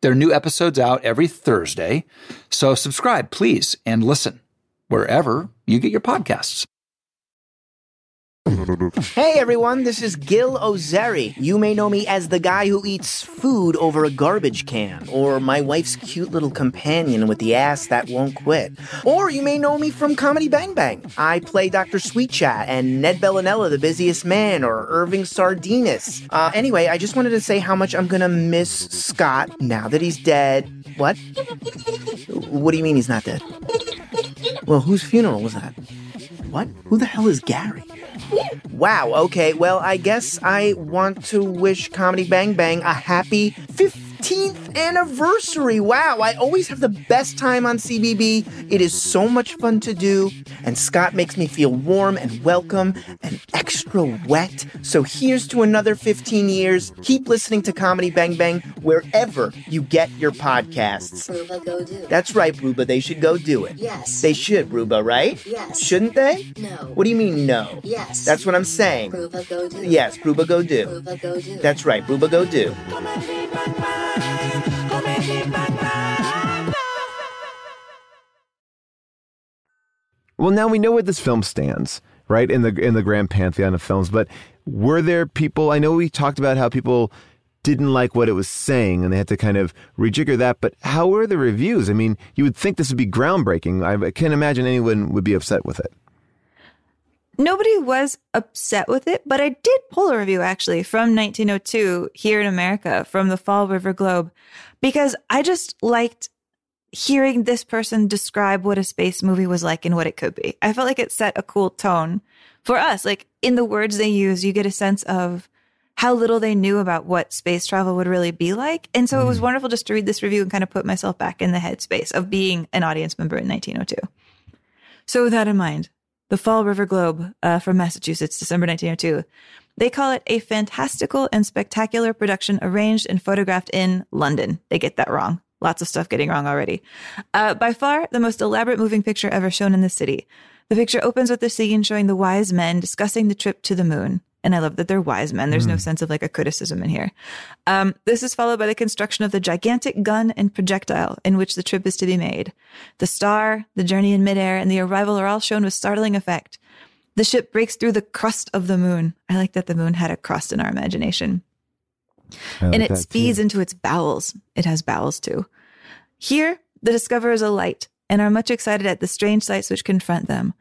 There are new episodes out every Thursday. So subscribe, please, and listen wherever you get your podcasts. *laughs* Hey everyone, this is Gil Ozeri. You may know me as the guy who eats food over a garbage can, or my wife's cute little companion with the ass that won't quit. Or you may know me from Comedy Bang Bang. I play Dr. Sweet Chat and Ned Bellinella, the busiest man, or Irving Sardinas. Uh, anyway, I just wanted to say how much I'm gonna miss Scott now that he's dead. What? What do you mean he's not dead? Well, whose funeral was that? What? Who the hell is Gary? Wow, okay, well, I guess I want to wish Comedy Bang Bang a happy 15th anniversary. Wow, I always have the best time on CBB. It is so much fun to do, and Scott makes me feel warm and welcome and extra wet. So here's to another 15 years. Keep listening to Comedy Bang Bang wherever you get your podcasts. Ruba, go do. That's right, Ruba, they should go do it. Yes. They should, Ruba, right? Yes. Shouldn't they? No. What do you mean, no? Yes. That's what I'm saying. Yes, Ruba go do. That's right, Ruba go do. Well, now we know where this film stands, right in the in the grand pantheon of films. But were there people? I know we talked about how people didn't like what it was saying, and they had to kind of rejigger that. But how were the reviews? I mean, you would think this would be groundbreaking. I can't imagine anyone would be upset with it. Nobody was upset with it, but I did pull a review actually from 1902 here in America from the Fall River Globe because I just liked hearing this person describe what a space movie was like and what it could be. I felt like it set a cool tone for us. Like in the words they use, you get a sense of how little they knew about what space travel would really be like. And so it was mm. wonderful just to read this review and kind of put myself back in the headspace of being an audience member in 1902. So with that in mind, the Fall River Globe uh, from Massachusetts, December 1902. They call it a fantastical and spectacular production arranged and photographed in London. They get that wrong. Lots of stuff getting wrong already. Uh, by far, the most elaborate moving picture ever shown in the city. The picture opens with the scene showing the wise men discussing the trip to the moon. And I love that they're wise men. There's no sense of like a criticism in here. Um, this is followed by the construction of the gigantic gun and projectile in which the trip is to be made. The star, the journey in midair, and the arrival are all shown with startling effect. The ship breaks through the crust of the moon. I like that the moon had a crust in our imagination. and it speeds into its bowels. It has bowels too. Here, the discoverers alight and are much excited at the strange sights which confront them.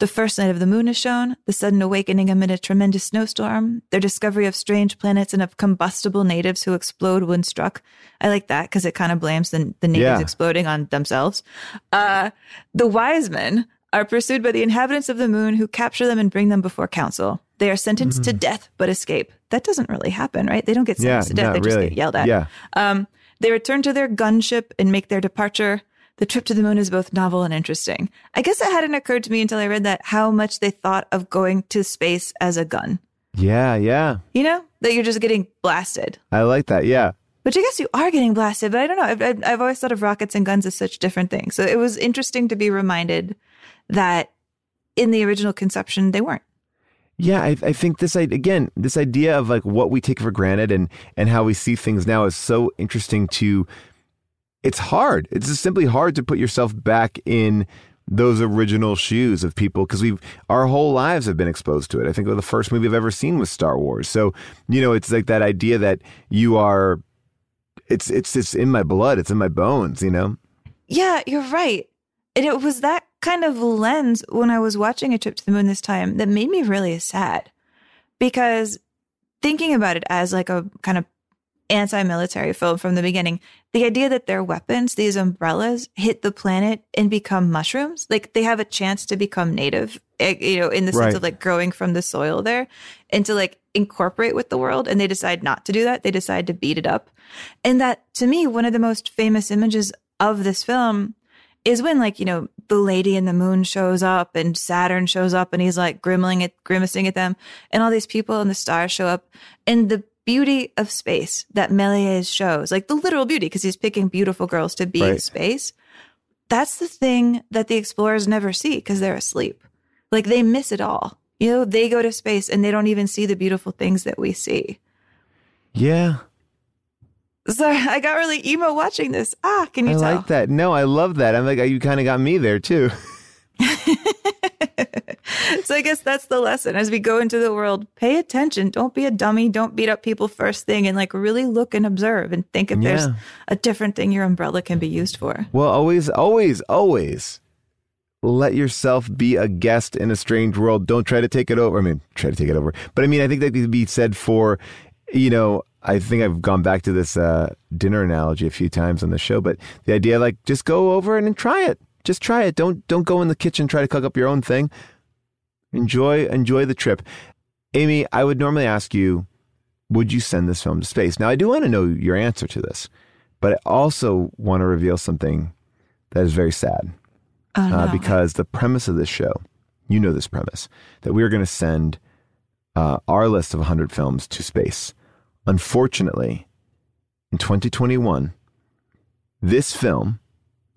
The first night of the moon is shown, the sudden awakening amid a tremendous snowstorm, their discovery of strange planets and of combustible natives who explode when struck. I like that because it kind of blames the, the natives Yeah. exploding on themselves. Uh, the wise men are pursued by the inhabitants of the moon who capture them and bring them before council. They are sentenced to death but escape. That doesn't really happen, right? They don't get Mm-hmm. Yeah, sentenced to death, they just get yelled at. Yeah. Um, they return to their gunship and make their departure. The trip to the moon is both novel and interesting. I guess it hadn't occurred to me until I read that how much they thought of going to space as a gun. Yeah, yeah. You know, that you're just getting blasted. I like that. Yeah. Which I guess you are getting blasted, but I don't know. I've, I've, I've always thought of rockets and guns as such different things. So it was interesting to be reminded that in the original conception, they weren't. Yeah, I, I think this again, this idea of like what we take for granted and and how we see things now is so interesting. To it's hard. It's just simply hard to put yourself back in those original shoes of people because we've our whole lives have been exposed to it. I think the first movie I've ever seen was Star Wars. So you know, it's like that idea that you are. It's it's it's in my blood. It's in my bones. You know. Yeah, you're right. And it was that kind of lens when I was watching A Trip to the Moon this time that made me really sad because thinking about it as like a kind of anti-military film from the beginning. The idea that their weapons these umbrellas hit the planet and become mushrooms like they have a chance to become native eh, you know in the sense Right. of like growing from the soil there and to like incorporate with the world. And they decide not to do that. They decide to beat it up. And that to me one of the most famous images of this film is when like you know the lady in the moon shows up and saturn shows up and he's like grimacing at grimacing at them. And all these people and the stars show up and the beauty of space that Méliès shows like the literal beauty because he's picking beautiful girls to be in space that's the thing that the explorers never see because they're asleep like they miss it all you know they go to space and they don't even see the beautiful things that we see Yeah. sorry i got really emo watching this ah can you I tell like that. No, I love that. I'm like, you kind of got me there too. *laughs* *laughs* so I guess that's the lesson as we go into the world. Pay attention. Don't be a dummy. Don't beat up people first thing and like really look and observe and think if there's a different thing your umbrella can be used for. Well, always, always, always let yourself be a guest in a strange world. Don't try to take it over. I mean, try to take it over. But I mean, I think that could be said for, you know, I think I've gone back to this uh, dinner analogy a few times on the show, but the idea like just go over and, and try it. Just try it. Don't don't go in the kitchen try to cook up your own thing. Enjoy enjoy the trip. Amy, I would normally ask you, would you send this film to space? Now, I do want to know your answer to this, but I also want to reveal something that is very sad Oh, uh, because the premise of this show, you know this premise, that we are going to send uh, our list of 100 films to space. Unfortunately, in 2021, this film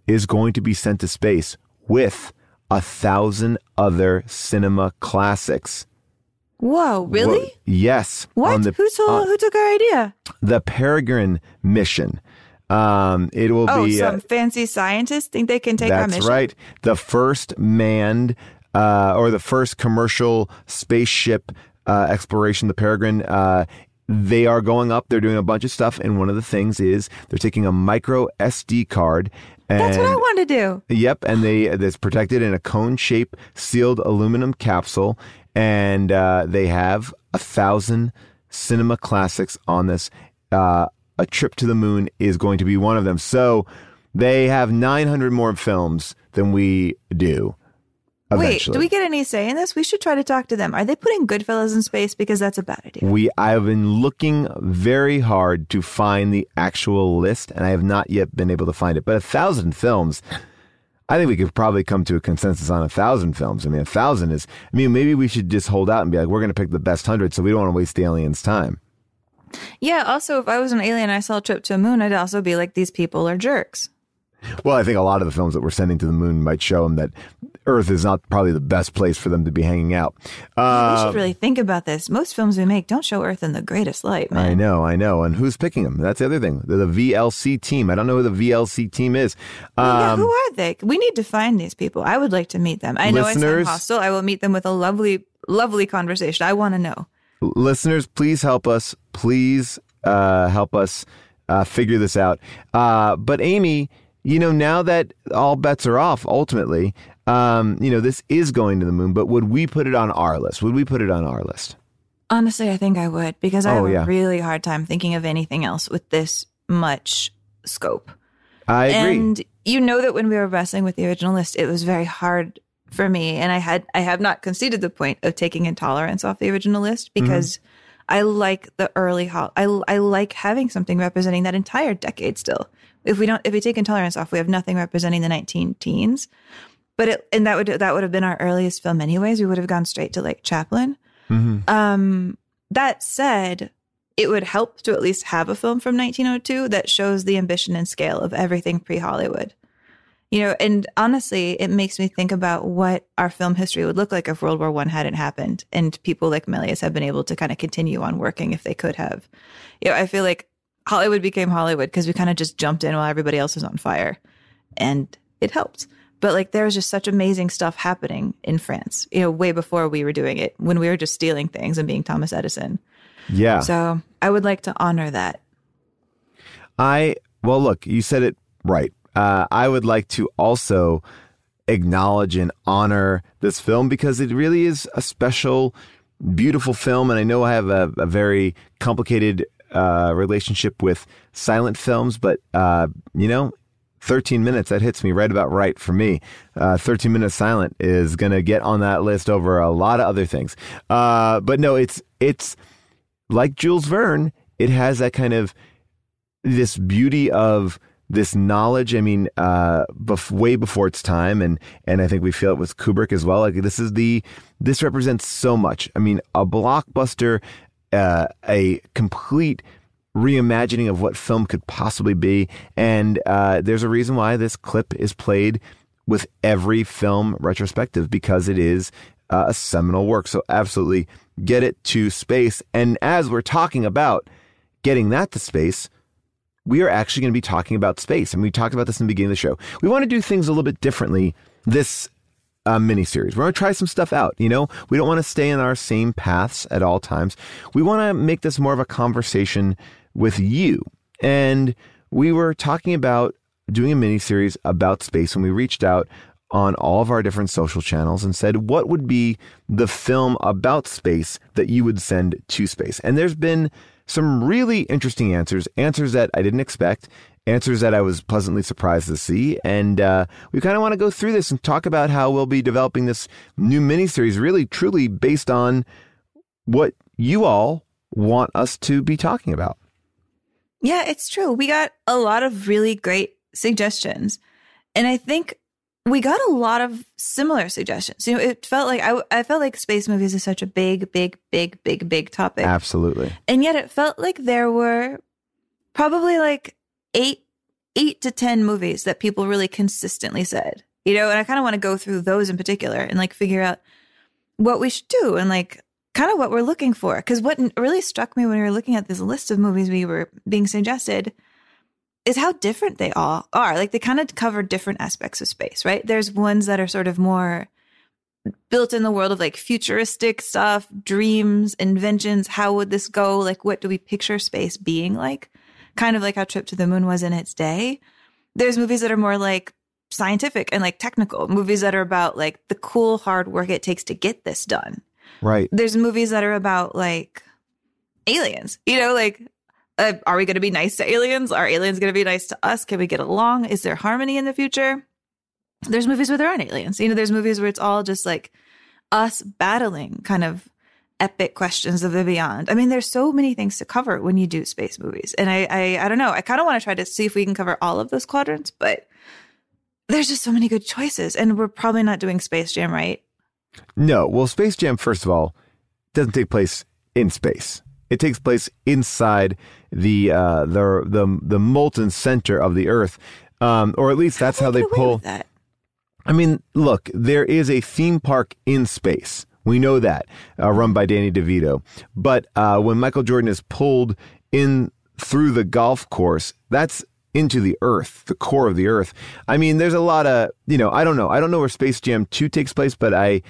is going to be sent to space with a thousand other cinema classics. Whoa, really? Well, yes. what? the- who told, on who took our idea? the Peregrine mission. Um, it will Oh, be uh, some fancy scientists think they can take our That's mission. right. The first manned uh, or the first commercial spaceship uh, exploration, the Peregrine. Uh, they are going up. They're doing a bunch of stuff, and one of the things is they're taking a micro SD card. And, That's what I want to do. Yep, and they it's protected in a cone shape sealed aluminum capsule, and uh, they have a thousand cinema classics on this. Uh, a trip to the moon is going to be one of them. So they have 900 more films than we do. Wait, do we get any say in this? We should try to talk to them. Are they putting Goodfellas in space? Because that's a bad idea. We I've been looking very hard to find the actual list, and I have not yet been able to find it. But a thousand films, I think we could probably come to a consensus on a thousand films. I mean, a thousand is. I mean, maybe we should just hold out and be like, we're going to pick the best hundred, so we don't want to waste the aliens' time. Yeah, also, if I was an alien and I saw a trip to a moon, I'd also be like, these people are jerks. Well, I think a lot of the films that we're sending to the moon might show them that Earth is not probably the best place for them to be hanging out. we Uh, should really think about this. Most films we make don't show Earth in the greatest light, man. I know, I know. And who's picking them? That's the other thing. The, the VLC team. I don't know who the VLC team is. yeah, Um, who are they? We need to find these people. I would like to meet them. I know I sound hostile. I will meet them with a lovely, lovely conversation. I want to know. listeners, please help us. Please uh, help us uh, figure this out. Uh, but Amy, you know, now that all bets are off, ultimately, um, you know, this is going to the moon. But would we put it on our list? Would we put it on our list? Honestly, I think I would because I Oh, have yeah. a really hard time thinking of anything else with this much scope. I agree. And you know that when we were wrestling with the original list, it was very hard for me, and I had I have not conceded the point of taking intolerance off the original list Mm-hmm. because I like the early hol- I I like having something representing that entire decade still. If we don't if we take intolerance off, we have nothing representing the 19 teens. But it and that would that would have been our earliest film anyways. We would have gone straight to like Chaplin. Mhm. Um, that said, it would help to at least have a film from 1902 that shows the ambition and scale of everything pre Hollywood. You know, and honestly, it makes me think about what our film history would look like if World War One hadn't happened, and people like Méliès have been able to kind of continue on working if they could have. You know, I feel like Hollywood became Hollywood because we kind of just jumped in while everybody else was on fire, and it helped. But like, there was just such amazing stuff happening in France, you know, way before we were doing it, when we were just stealing things and being Thomas Edison. yeah. So I would like to honor that. I well, look, you said it right. uh, I would like to also acknowledge and honor this film because it really is a special, beautiful film. And I know I have a, a very complicated uh, relationship with silent films, but uh, you know, 13 minutes that hits me right about right for me. Uh, 13 minutes silent is going to get on that list over a lot of other things. Uh, but no, it's it's like Jules Verne. It has that kind of this beauty of this knowledge. I mean, uh, bef- way before its time, and and I think we feel it with Kubrick as well. Like this is the this represents so much. I mean, a blockbuster, uh, a complete reimagining of what film could possibly be, and uh, there's a reason why this clip is played with every film retrospective because it is uh, a seminal work. So absolutely get it to space. And as we're talking about getting that to space we are actually going to be talking about space. And we talked about this in the beginning of the show. We want to do things a little bit differently this uh, miniseries. We're going to try some stuff out. You know, we don't want to stay in our same paths at all times. We want to make this more of a conversation with you. And we were talking about doing a miniseries about space when we reached out on all of our different social channels and said, what would be the film about space that you would send to space? And there's been some really interesting answers, answers that I didn't expect, answers that I was pleasantly surprised to see. And uh, we kind of want to go through this and talk about how we'll be developing this new miniseries, really, truly based on what you all want us to be talking about. Yeah, it's true. We got a lot of really great suggestions. And I think we got a lot of similar suggestions. You know, it felt like I, I felt like space movies is such a big, big, big, big, big topic. Absolutely. And yet it felt like there were probably like eight, eight to 10 movies that people really consistently said, you know, and I kind of want to go through those in particular and like figure out what we should do and like kind of what we're looking for. Cause what really struck me when we were looking at this list of movies we were being suggested is how different they all are. Like they kind of cover different aspects of space, right? There's ones that are sort of more built in the world of like futuristic stuff, dreams, inventions. How would this go? Like, what do we picture space being like? Kind of like how Trip to the Moon was in its day. There's movies that are more like scientific and like technical, movies that are about like the cool, hard work it takes to get this done. Right. There's movies that are about like aliens, you know, like uh, are we going to be nice to aliens? Are aliens going to be nice to us? Can we get along? Is there harmony in the future? There's movies where there aren't aliens. You know, there's movies where it's all just like us battling kind of epic questions of the beyond. I mean, there's so many things to cover when you do space movies. And I I, I don't know. I kind of want to try to see if we can cover all of those quadrants, but there's just so many good choices. And we're probably not doing Space Jam right. No. Well, Space Jam, first of all, doesn't take place in space. It takes place inside the uh, the the the molten center of the Earth, um, or at least that's how, how they pull. that. I mean, look, there is a theme park in space. We know that, uh, run by Danny DeVito. But uh, when Michael Jordan is pulled in through the golf course, that's into the earth, the core of the earth. I mean, there's a lot of, you know, I don't know. I don't know where Space Jam 2 takes place, but I,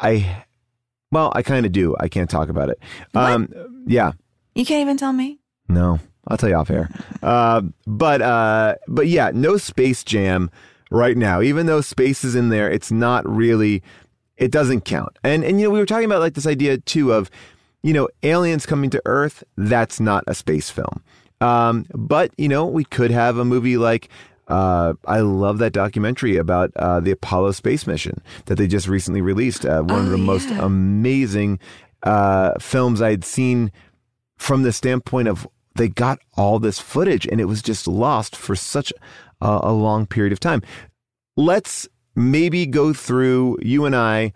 I, well, I kind of do. I can't talk about it. Um, yeah. You can't even tell me. No, I'll tell you off air. *laughs* Uh, but uh, but yeah, no Space Jam right now. Even though space is in there, it's not really. It doesn't count. And and you know we were talking about like this idea too of, you know, aliens coming to Earth. That's not a space film. Um, but you know we could have a movie like. Uh, I love that documentary about uh, the Apollo space mission that they just recently released. Uh, one of Oh, the most amazing uh, films I'd seen from the standpoint of they got all this footage and it was just lost for such a, a long period of time. Let's maybe go through you and I.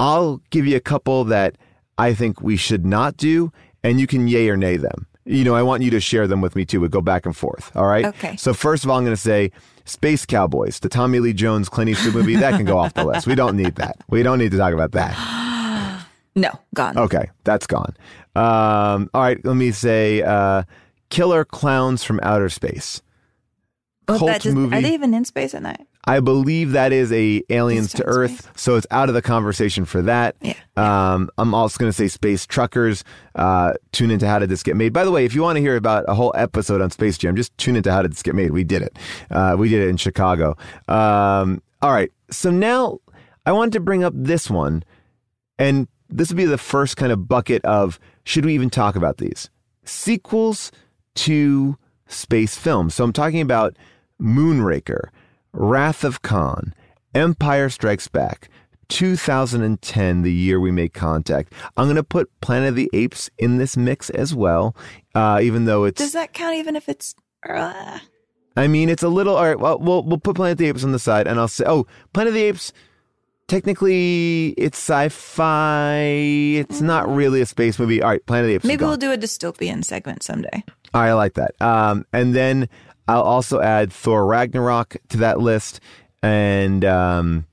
I'll give you a couple that I think we should not do, and you can yay or nay them. You know, I want you to share them with me too. We go back and forth. All right. Okay. So first of all, I'm going to say Space Cowboys, the Tommy Lee Jones Clint Eastwood movie. That can go off the list. We don't need that. We don't need to talk about that. *gasps* No, gone. Okay, that's gone. Um, all right, let me say uh, Killer Clowns from Outer Space. Well, cult just- movie. Are they even in space at night? I believe that is a Aliens to Earth, space. so it's out of the conversation for that. Yeah. Um, I'm also going to say Space Truckers. Uh, tune into How Did This Get Made? By the way, if you want to hear about a whole episode on Space Jam, just tune into How Did This Get Made? We did it. Uh, we did it in Chicago. Um, all right. So now I wanted to bring up this one, and this would be the first kind of bucket of should we even talk about these sequels to space films? So I'm talking about Moonraker, Wrath of Khan, Empire Strikes Back, 2010, the year we made contact. I'm going to put Planet of the Apes in this mix as well, uh, even though it's. Does that count even if it's? Uh, I mean, it's a little. All right, well, we'll we'll put Planet of the Apes on the side, and I'll say, oh, Planet of the Apes. Technically, it's sci-fi. It's not really a space movie. All right, Planet of the Apes. maybe we'll do a dystopian segment someday. I like that. Um, and then I'll also add Thor Ragnarok to that list, and um,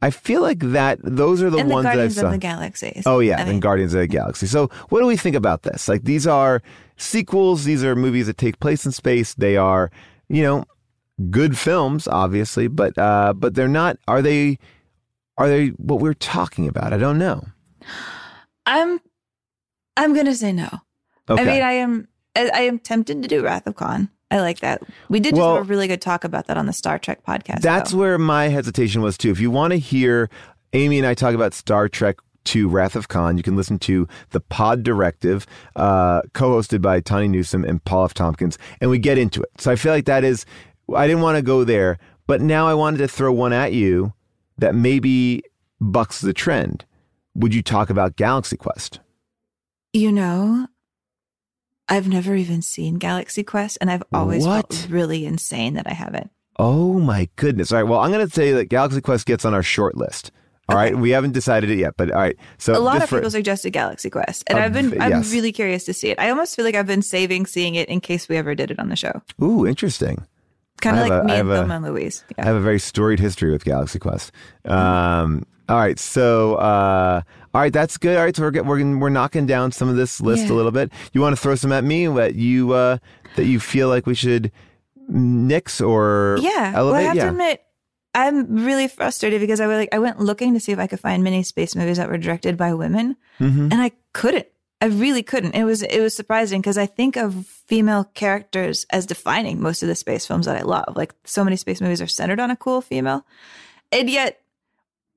I feel like that those are the and the ones that I Guardians saw. of the Galaxy. Oh yeah, I and mean, Guardians of the Galaxy. So what do we think about this? Like these are sequels. These are movies that take place in space. They are, you know, good films, obviously, but uh, but they're not. Are they? Are they what we're talking about? I don't know. I'm. I'm gonna say no. Okay. I mean, I am. I am tempted to do Wrath of Khan. I like that. We did just Well- have a really good talk about that on the Star Trek podcast. That's though. where my hesitation was too. If you want to hear Amy and I talk about Star Trek to Wrath of Khan, you can listen to the Pod Directive, uh, co-hosted by Tawny Newsome and Paul F. Tompkins, and we get into it. So I feel like that is. I didn't want to go there, but now I wanted to throw one at you that maybe bucks the trend. Would you talk about Galaxy Quest? You know, I've never even seen Galaxy Quest, and I've always What? felt really insane that I haven't. Oh my goodness! All right, well, I'm going to say that Galaxy Quest gets on our short list. All right, we haven't decided it yet, but all right. So a lot of for- people suggested Galaxy Quest, and Uh, I've been I'm yes. really curious to see it. I almost feel like I've been saving seeing it in case we ever did it on the show. Ooh, interesting. Kind of like a- me and Thelma and Louise. I have a very storied history with Galaxy Quest. Um, all right, so uh, all right, that's good. All right, so we're we're we're knocking down some of this list Yeah. a little bit. You want to throw some at me that you uh, that you feel like we should nix or Yeah. elevate? Well, I have yeah. to admit, I'm really frustrated because I was like I went looking to see if I could find many space movies that were directed by women, Mhm. and I couldn't. I really couldn't. It was it was surprising because I think of female characters as defining most of the space films that I love. Like so many space movies are centered on a cool female, and yet,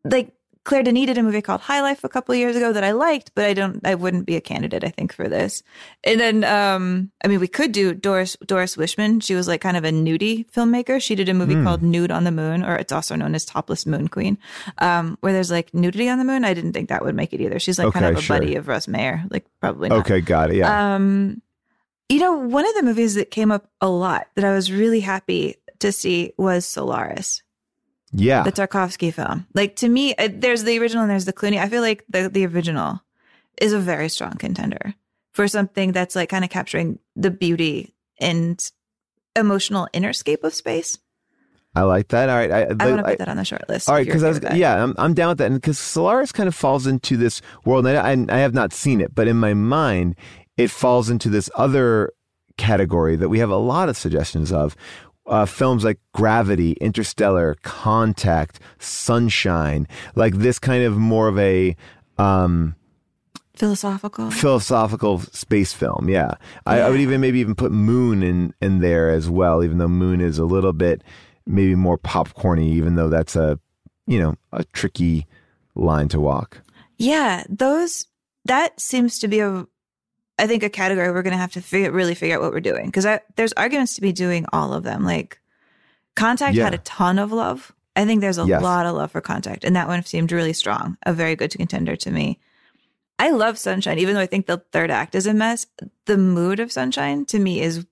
like Claire Denis did a movie called High Life a couple years ago that I liked, but I don't. I wouldn't be a candidate, I think, for this. And then, um, I mean, we could do Doris Doris Wishman. She was like kind of a nudie filmmaker. She did a movie Hmm. called Nude on the Moon, or it's also known as Topless Moon Queen, um, where there's like nudity on the moon. I didn't think that would make it either. She's like kind of a sure. buddy of Russ Meyer, like probably not. Okay, got it. Yeah. Um, you know, one of the movies that came up a lot that I was really happy to see was Solaris yeah. the Tarkovsky film. Like to me, uh, there's the original and there's the Clooney. I feel like the the original is a very strong contender for something that's like kind of capturing the beauty and emotional innerscape of space. I like that. All right. I, I want to put that on the short list. All right, because okay was with that. yeah, I'm I'm down with that, and because Solaris kind of falls into this world, and I, I I have not seen it, but in my mind, it falls into this other category that we have a lot of suggestions of. Uh, films like Gravity, Interstellar, Contact, Sunshine, like this kind of more of a um, philosophical. philosophical space film. Yeah, I, I would even maybe even put Moon in in there as well, even though Moon is a little bit maybe more popcorny, even though that's a you know a tricky line to walk. Yeah, those that seems to be a I think a category we're going to have to figure really figure out what we're doing because there's arguments to be doing all of them. Like Contact Yeah. had a ton of love. I think there's a Yes. lot of love for Contact, and that one seemed really strong. A very good contender to me. I love Sunshine, even though I think the third act is a mess. The mood of Sunshine to me is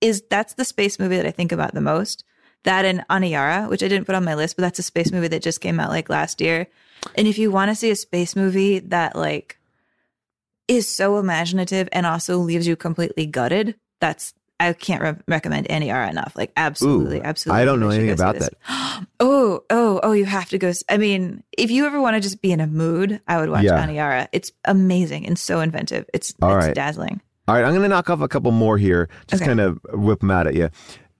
is that's the space movie that I think about the most. That and Aniara, which I didn't put on my list, but that's a space movie that just came out like last year. And if you want to see a space movie that like is so imaginative and also leaves you completely gutted, that's I can't re- recommend Aniara enough. Like absolutely, Ooh, absolutely. I don't know anything about that. *gasps* Oh, oh, oh! You have to go. I mean, if you ever want to just be in a mood, I would watch Yeah. Aniara. It's amazing and so inventive. It's All it's right. dazzling. All right, I'm going to knock off a couple more here, just Okay. kind of whip them out at you.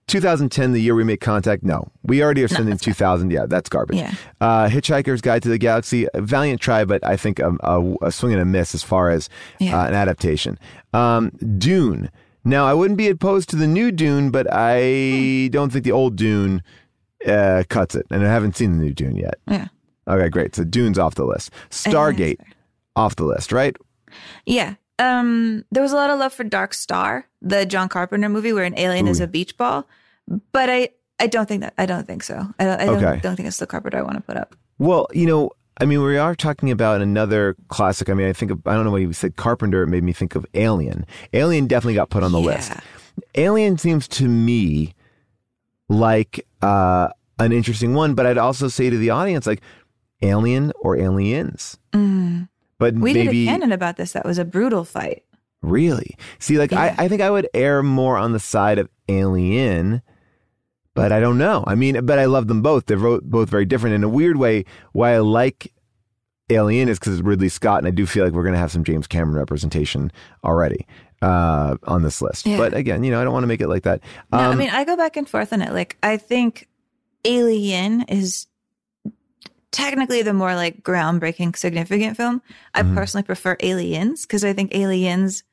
2010, the year we make contact. No, we already are sending 2000. Yeah, that's garbage. Yeah. Uh, Hitchhiker's Guide to the Galaxy, a valiant try, but I think a, a, a swing and a miss as far as Yeah. uh, an adaptation. Um, Dune. Now, I wouldn't be opposed to the new Dune, but I don't think the old Dune uh, cuts it, and I haven't seen the new Dune yet. Yeah. Okay, great. So Dune's off the list. Stargate off the list, right? Yeah. Um, there was a lot of love for Dark Star, the John Carpenter movie where an alien is a beach ball, but I I don't think that I don't think so. I don't I don't, Okay. don't think it's the Carpenter I want to put up. Well, you know, I mean, we are talking about another classic. I mean, I think of, I don't know why you said Carpenter. It made me think of Alien. Alien definitely got put on the list. Alien seems to me like uh, an interesting one, but I'd also say to the audience, like, Alien or Aliens. Mm. But We maybe did a canon about this. That was a brutal fight. really see, like, Yeah. I, I think I would err more on the side of Alien. But I don't know. I mean, but I love them both. They're both very different. In a weird way, why I like Alien is because it's Ridley Scott, and I do feel like we're going to have some James Cameron representation already uh, on this list. Yeah. But again, you know, I don't want to make it like that. No, I Um, mean, I go back and forth on it. Like, I think Alien is technically the more like groundbreaking, significant film. I Mhm. personally prefer Aliens because I think Aliens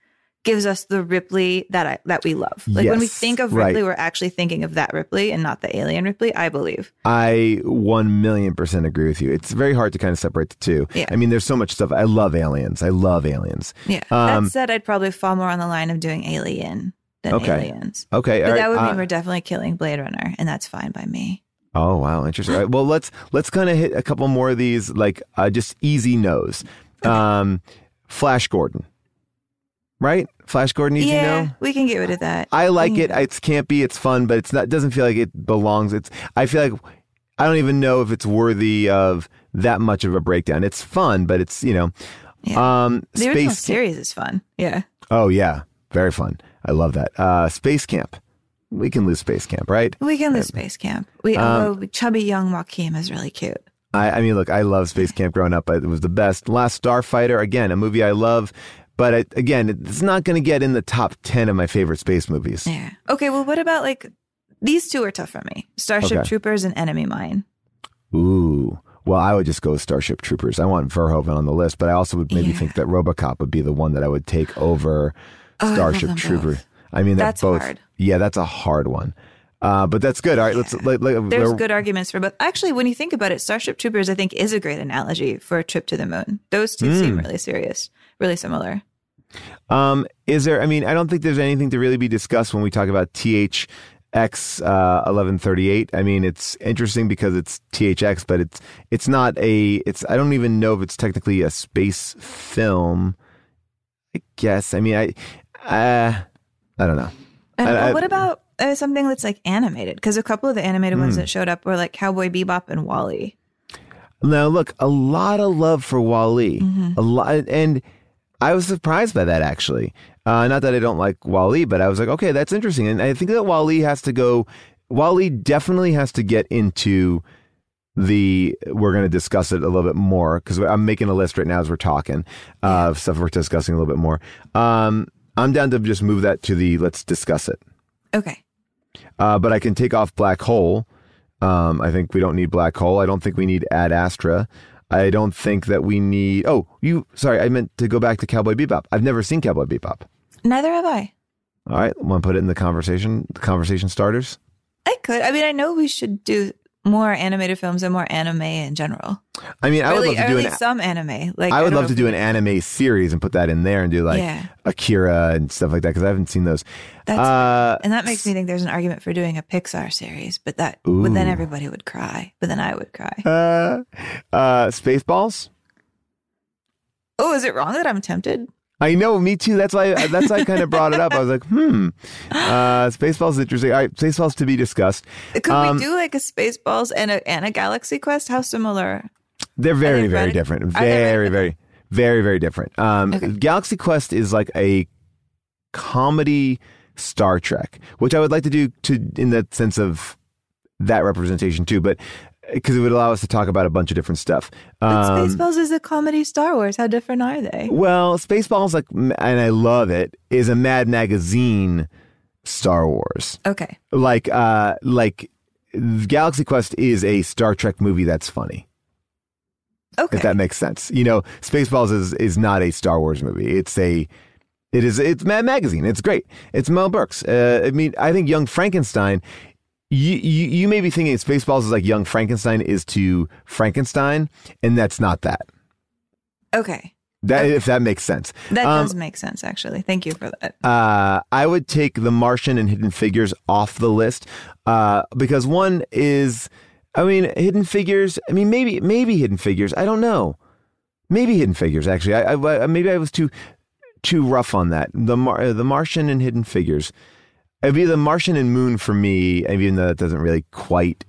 gives us the Ripley that I that we love. Like when we think of right. Ripley, we're actually thinking of that Ripley and not the alien Ripley. I believe. I one million percent agree with you. It's very hard to kind of separate the two. Yeah. I mean, there's so much stuff. I love aliens. I love aliens. Yeah. Um, that said, I'd probably fall more on the line of doing Alien than Okay. Aliens. Okay, But right, that would uh, mean we're definitely killing Blade Runner, and that's fine by me. Oh wow, interesting. Right, well, let's let's kind of hit a couple more of these, like uh, just easy no's. Um, Flash Gordon, right? Flash Gordon, easy yeah, no. we can get rid of that. I like it. It's campy. It's fun, but it's not. Doesn't feel like it belongs. It's. I feel like I don't even know if it's worthy of that much of a breakdown. It's fun, but it's you know. Yeah. Um, the original space. series is fun. Yeah. Oh yeah, very fun. I love that. Uh, Space Camp. We can lose Space Camp, right? We can lose Space Camp. We Um, although chubby young Joaquin is really cute. I, I mean, look, I love Space Camp growing up. It was the best. Last Starfighter, again, a movie I love, but it, again, it's not going to get in the top ten of my favorite space movies. Yeah. Okay. Well, what about like these two are tough for me: Starship Okay. Troopers and Enemy Mine. Ooh. Well, I would just go with Starship Troopers. I want Verhoeven on the list, but I also would maybe Yeah. think that RoboCop would be the one that I would take over Oh, Starship them Trooper. both. I mean, That's both. hard. Yeah, that's a hard one. Uh, but that's good. All right, let's. Let, let, There's good arguments for both. Actually, when you think about it, Starship Troopers, I think, is a great analogy for a trip to the moon. Those two seem Mm. really serious, really similar. Um, is there? I mean, I don't think there's anything to really be discussed when we talk about THX uh, 1138. I mean, it's interesting because it's THX, but it's it's not a. It's I don't even know if it's technically a space film. I guess. I mean, I. Uh, I don't know. And I- well, I- what about uh, something that's like animated? Because a couple of the animated ones Hmm. that showed up were like Cowboy Bebop and WALL-E. Now, look, a lot of love for WALL-E. Mhm. A lot, and I was surprised by that actually. Uh, not that I don't like WALL-E, but I was like, okay, that's interesting. And I think that WALL-E has to go. WALL-E definitely has to get into the. We're going to discuss it a little bit more because I'm making a list right now as we're talking uh, of stuff we're discussing a little bit more. Um, I'm down to just move that to the let's discuss it. Okay. Uh, but I can take off Black Hole. Um, I think we don't need Black Hole. I don't think we need Ad Astra. I don't think that we need. Oh, you. Sorry, I meant to go back to Cowboy Bebop. I've never seen Cowboy Bebop. Neither have I. All right, want to put it in the conversation? The conversation starters. I could. I mean, I know we should do more animated films and more anime in general. I mean, I would Really- love to do an. some anime. Like I would don't love to do an anime series and put that in there and do like Yeah. Akira and stuff like that because I haven't seen those. That's uh, and that makes me think there's an argument for doing a Pixar series, but that but then everybody would cry. But then I would cry. uh, uh, Spaceballs. Oh, is it wrong that I'm tempted? I know, me too. That's why. That's why I kind of brought it up. I was like, hmm, uh, Spaceballs is interesting. All right, Spaceballs to be discussed. Could Um, we do like a Spaceballs and a and a Galaxy Quest? How similar? They're very, they very different. Very, very, very, very different. Um, Okay. Galaxy Quest is like a comedy Star Trek, which I would like to do to in the sense of that representation too, but because it would allow us to talk about a bunch of different stuff. Um, Spaceballs is a comedy Star Wars. How different are they? well, Spaceballs, like, and I love it, is a Mad Magazine Star Wars. Okay. Like uh like Galaxy Quest is a Star Trek movie that's funny. Okay. If that makes sense. You know, Spaceballs is is not a Star Wars movie. It's a it is it's Mad Magazine. It's great. It's Mel Brooks. Uh, I mean, I think Young Frankenstein you, you you may be thinking Spaceballs is like Young Frankenstein is to Frankenstein, and that's not that. okay. That if that makes sense. That Um, does make sense, actually. Thank you for that. uh, I would take The Martian and Hidden Figures off the list uh, because one is, I mean, Hidden Figures. I mean, maybe maybe Hidden Figures. I don't know. Maybe Hidden Figures. Actually, I, I, I maybe I was too too rough on that. The Mar- uh, The Martian and Hidden Figures. It'd be The Martian and Moon for me, even though that doesn't really quite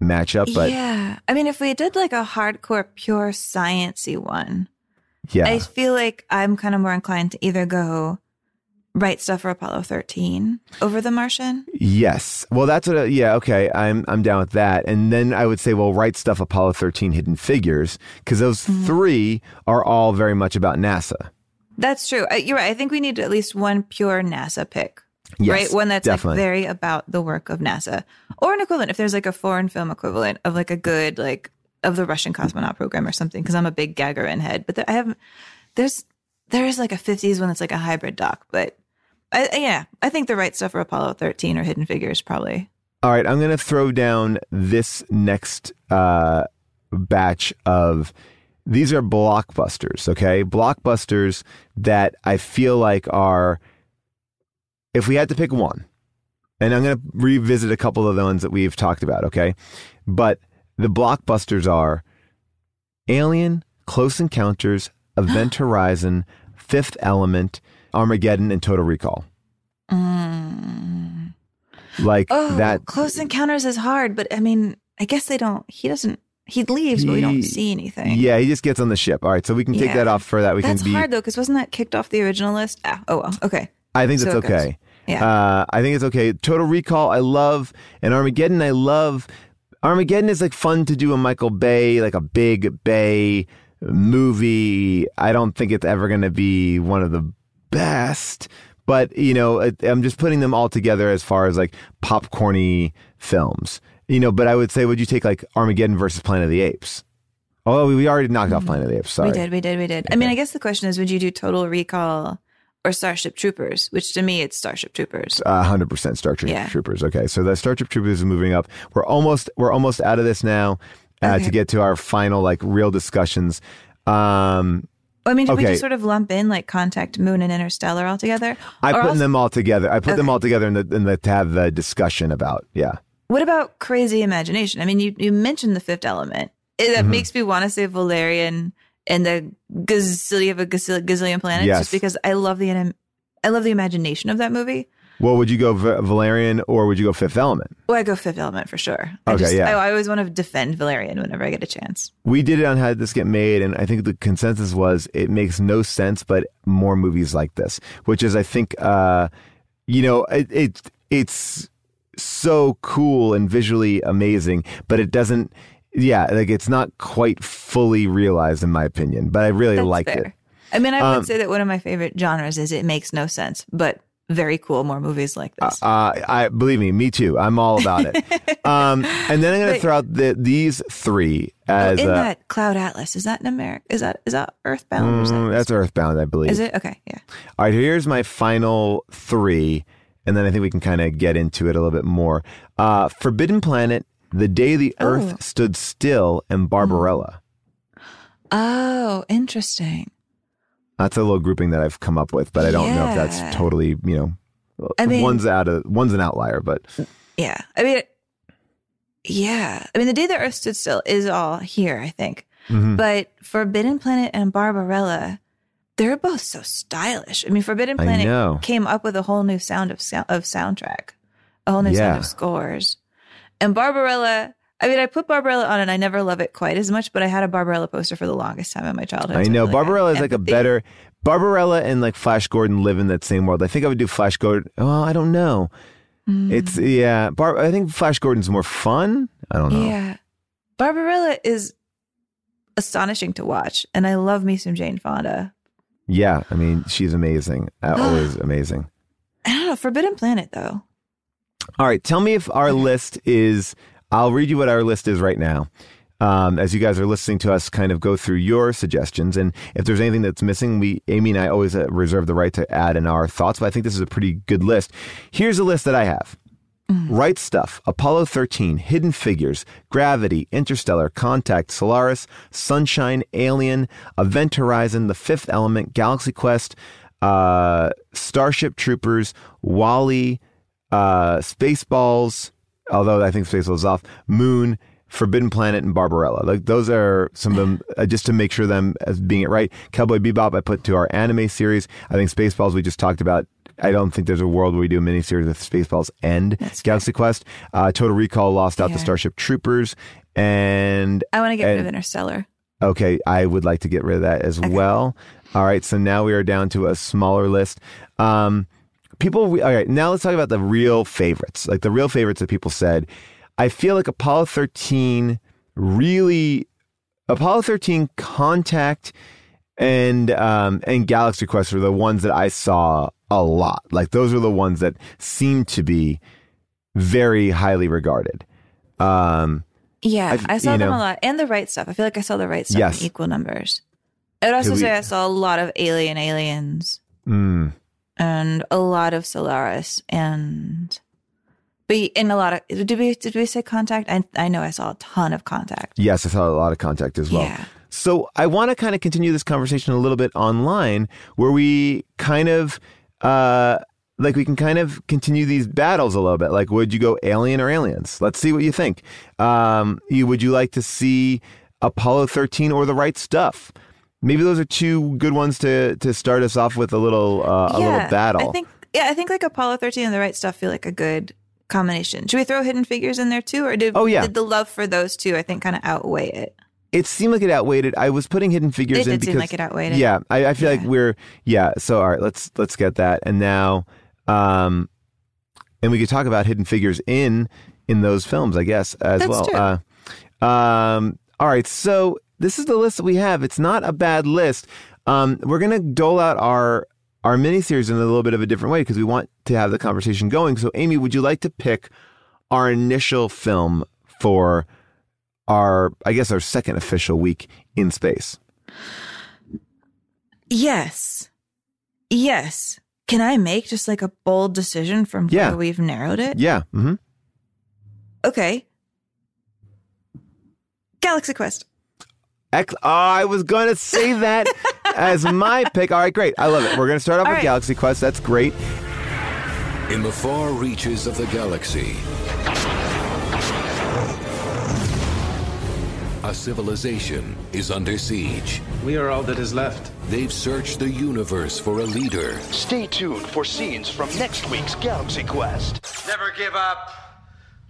match up. But yeah. I mean, if we did like a hardcore, pure sciency one, yeah, I feel like I'm kind of more inclined to either go Right Stuff for Apollo 13 over The Martian. Yes. Well, that's what. I- yeah. Okay. I'm I'm down with that. And then I would say, well, right stuff. Apollo 13, Hidden Figures, because those Mm-hmm. three are all very much about NASA. That's true. You're right. I think we need at least one pure NASA pick. Yes, right? One that's like very about the work of NASA. Or an equivalent, if there's like a foreign film equivalent of like a good, like of the Russian cosmonaut program or something, because I'm a big Gagarin head. But there, I have, there's, there is like a 50s one that's like a hybrid doc. But I, yeah, I think the right stuff for Apollo 13 or Hidden Figures probably. All right. I'm going to throw down this next uh, batch of. These are blockbusters. Okay, blockbusters that I feel like are. If we had to pick one, and I'm going to revisit a couple of the ones that we've talked about. Okay, but the blockbusters are Alien, Close Encounters, *gasps* Event Horizon, Fifth Element, Armageddon, and Total Recall. Mm. Like Oh, that. Close Encounters is hard, but I mean, I guess they don't, he doesn't, he leaves, but we don't see anything. Yeah, he just gets on the ship. All right, so we can take Yeah. that off for that. We That's can be. hard though, because wasn't that kicked off the original list? Ah, oh well. Okay. I think that's So okay. Yeah. Uh, I think it's okay. Total Recall, I love, and Armageddon, I love. Armageddon is like fun to do a Michael Bay, like a big Bay movie. I don't think it's ever going to be one of the best, but you know, I'm just putting them all together as far as like popcorny films. You know, but I would say, would you take like Armageddon versus Planet of the Apes? Oh, we already knocked off Planet of the Apes. Sorry. We did, we did, we did. I mean, I guess the question is, would you do Total Recall or Starship Troopers? Which to me, it's Starship Troopers. Hundred percent Starship Yeah. Troopers. Okay, so the Starship Troopers is moving up. We're almost we're almost out of this now uh, Okay. to get to our final like real discussions. Um, I mean, did we just sort of lump in like Contact, Moon, and Interstellar all together? I Or put also- them all together. I put them all together in the in the to have the discussion about. Yeah, What about Crazy Imagination? I mean, you, you mentioned the fifth element. It, Mm-hmm. that makes me want to say Valerian and the gazillion of a gazillion, gazillion planets, Yes. just because I love the I love the imagination of that movie. well, would you go v- Valerian or would you go Fifth Element? Well, I go Fifth Element for sure. I Okay, just, yeah. I, I always want to defend Valerian whenever I get a chance. We did it on how did this get made, and I think the consensus was it makes no sense, but more movies like this, which is I think, uh, you know, it, it it's so cool and visually amazing, but it doesn't. Yeah, like it's not quite fully realized in my opinion, but I really That's liked fair. it. I mean, I would Um, say that one of my favorite genres is it makes no sense, but very cool. More movies like this. Uh, I believe me, me too. I'm all about it. *laughs* um, and then I'm going to throw out the, these three as in uh, that Cloud Atlas, is that in America? Is that is that Earthbound? mm, that, that's Earthbound, I believe. is it okay? Yeah. All right, here's my final three, and then I think we can kind of get into it a little bit more. Uh, Forbidden Planet, The Day the Earth Oh. Stood Still, and Barbarella. Oh, interesting. That's a little grouping that I've come up with, but I don't know if that's totally, you know, I mean- one's out of one's an outlier, but Yeah. I mean, yeah. I mean, the day the Earth stood still is all here, I think. Mhm. But Forbidden Planet and Barbarella, they're both so stylish. I mean, Forbidden Planet came up with a whole new sound of sound, of soundtrack, a whole new Yeah. sound of scores. And Barbarella, I mean, I put Barbarella on and I never love it quite as much, but I had a Barbarella poster for the longest time in my childhood. I so know really Barbarella is like a better Barbarella and like Flash Gordon live in that same world. I think I would do Flash Gordon. Oh, I don't know. Mm. It's yeah. Bar- I think Flash Gordon's more fun. I don't know. Yeah. Barbarella is astonishing to watch. And I love me some Jane Fonda. Yeah, I mean she's amazing. *gasps* Always amazing. I don't know. Forbidden Planet, though. All right, tell me if our list is. I'll read you what our list is right now. Um, as you guys are listening to us kind of go through your suggestions, and if there's anything that's missing, we Amy and I always uh, reserve the right to add in our thoughts. But I think this is a pretty good list. Here's a list that I have. Right Stuff, Apollo 13, Hidden Figures, Gravity, Interstellar, Contact, Solaris, Sunshine, Alien, Event Horizon, The Fifth Element, Galaxy Quest, uh, Starship Troopers, WALL-E, uh, Spaceballs, although I think Spaceballs is off, Moon, Forbidden Planet, and Barbarella. Like those are some of them, uh, just to make sure them as being it right. Cowboy Bebop, I put to our anime series. I think Spaceballs, we just talked about. I don't think there's a world where we do a miniseries with Spaceballs and Galaxy Quest. Uh, Total Recall lost out Yeah. the Starship Troopers, and I want to get rid of Interstellar. Okay, I would like to get rid of that as well. All right, so now we are down to a smaller list. Um, people, all right, now let's talk about the real favorites, like the real favorites that people said. I feel like Apollo 13 really, Apollo 13, Contact, and um, and Galaxy Quest were the ones that I saw a lot. Like those are the ones that seem to be very highly regarded. Um, Yeah, I've- I saw them know- a lot. And the right stuff. I feel like I saw the right stuff Yes. in equal numbers. I would also Could we- say I saw a lot of Alien Aliens mm, and a lot of Solaris and but in a lot of did we did we say contact? I I know I saw a ton of contact. Yes, I saw a lot of contact as well. Yeah. So I want to kind of continue this conversation a little bit online where we kind of uh like we can kind of continue these battles a little bit. Like would you go alien or aliens? Let's see what you think. Um you would you like to see Apollo 13 or the right stuff? Maybe those are two good ones to to start us off with a little uh, a little battle. I think yeah, I think like Apollo 13 and the right stuff feel like a good combination. Should we throw Hidden Figures in there too or did Oh, yeah. did the love for those two I think kind of outweigh it? it seemed like it outweighed it. I was putting hidden figures It in did because seem like it outweighed it. Yeah, I, I feel like we're yeah. So all right, let's let's get that. And now, um, and we could talk about hidden figures in in those films, I guess as That's well. true. Uh, um, all right, so this is the list that we have. It's not a bad list. Um, we're gonna dole out our our miniseries in a little bit of a different way because we want to have the conversation going. So, Amy, would you like to pick our initial film for our, I guess, our second official week in space? Yes. Yes. Can I make just like a bold decision from Yeah. where we've narrowed it? Yeah. Mm-hmm. Okay. Galaxy Quest. Ex- oh, I was going to say that *laughs* as my pick. All right, great. I love it. We're going to start off All with right. Galaxy Quest. That's great. In the far reaches of the galaxy, a civilization is under siege. We are all that is left. They've searched the universe for a leader. Stay tuned for scenes from next week's Galaxy Quest. Never give up.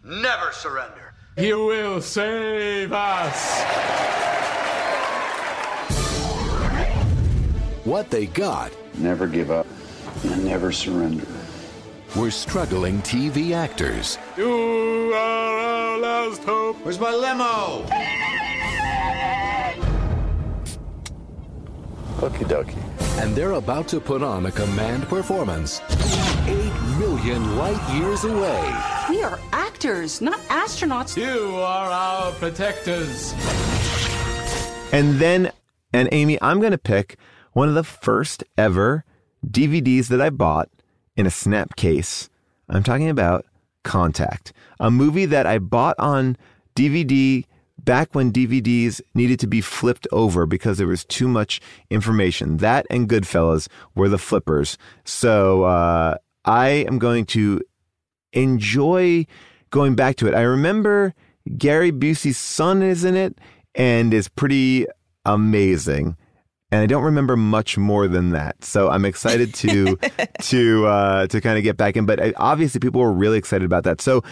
Never surrender. He will save us. What they got Never give up and never surrender. were struggling TV actors You are our last hope. Where's my limo? Okie dokie. and they're about to put on a command performance 8 million light years away. We are actors, not astronauts. You are our protectors. And then, and Amy, I'm going to pick one of the first ever DVDs that I bought in a snap case. I'm talking about Contact, a movie that I bought on DVD back when DVDs needed to be flipped over because there was too much information. That and Goodfellas were the flippers. So uh, I am going to enjoy going back to it. I remember Gary Busey's son is in it and is pretty amazing. And I don't remember much more than that. So I'm excited to *laughs* to uh, to kind of get back in. But I, obviously, people were really excited about that. So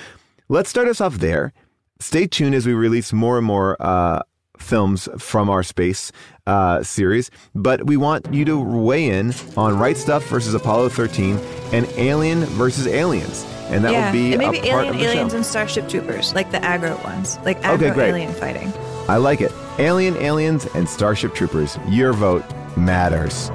let's start us off there. Stay tuned as we release more and more uh, films from our space uh, series. But we want you to weigh in on Right Stuff versus Apollo 13 and Alien versus Aliens. And that yeah. will be and maybe a part Alien of the Aliens show. and Starship Troopers, like the aggro ones, like Okay, aggro great. alien fighting. I like it. Alien, Aliens, and Starship Troopers. Your vote matters.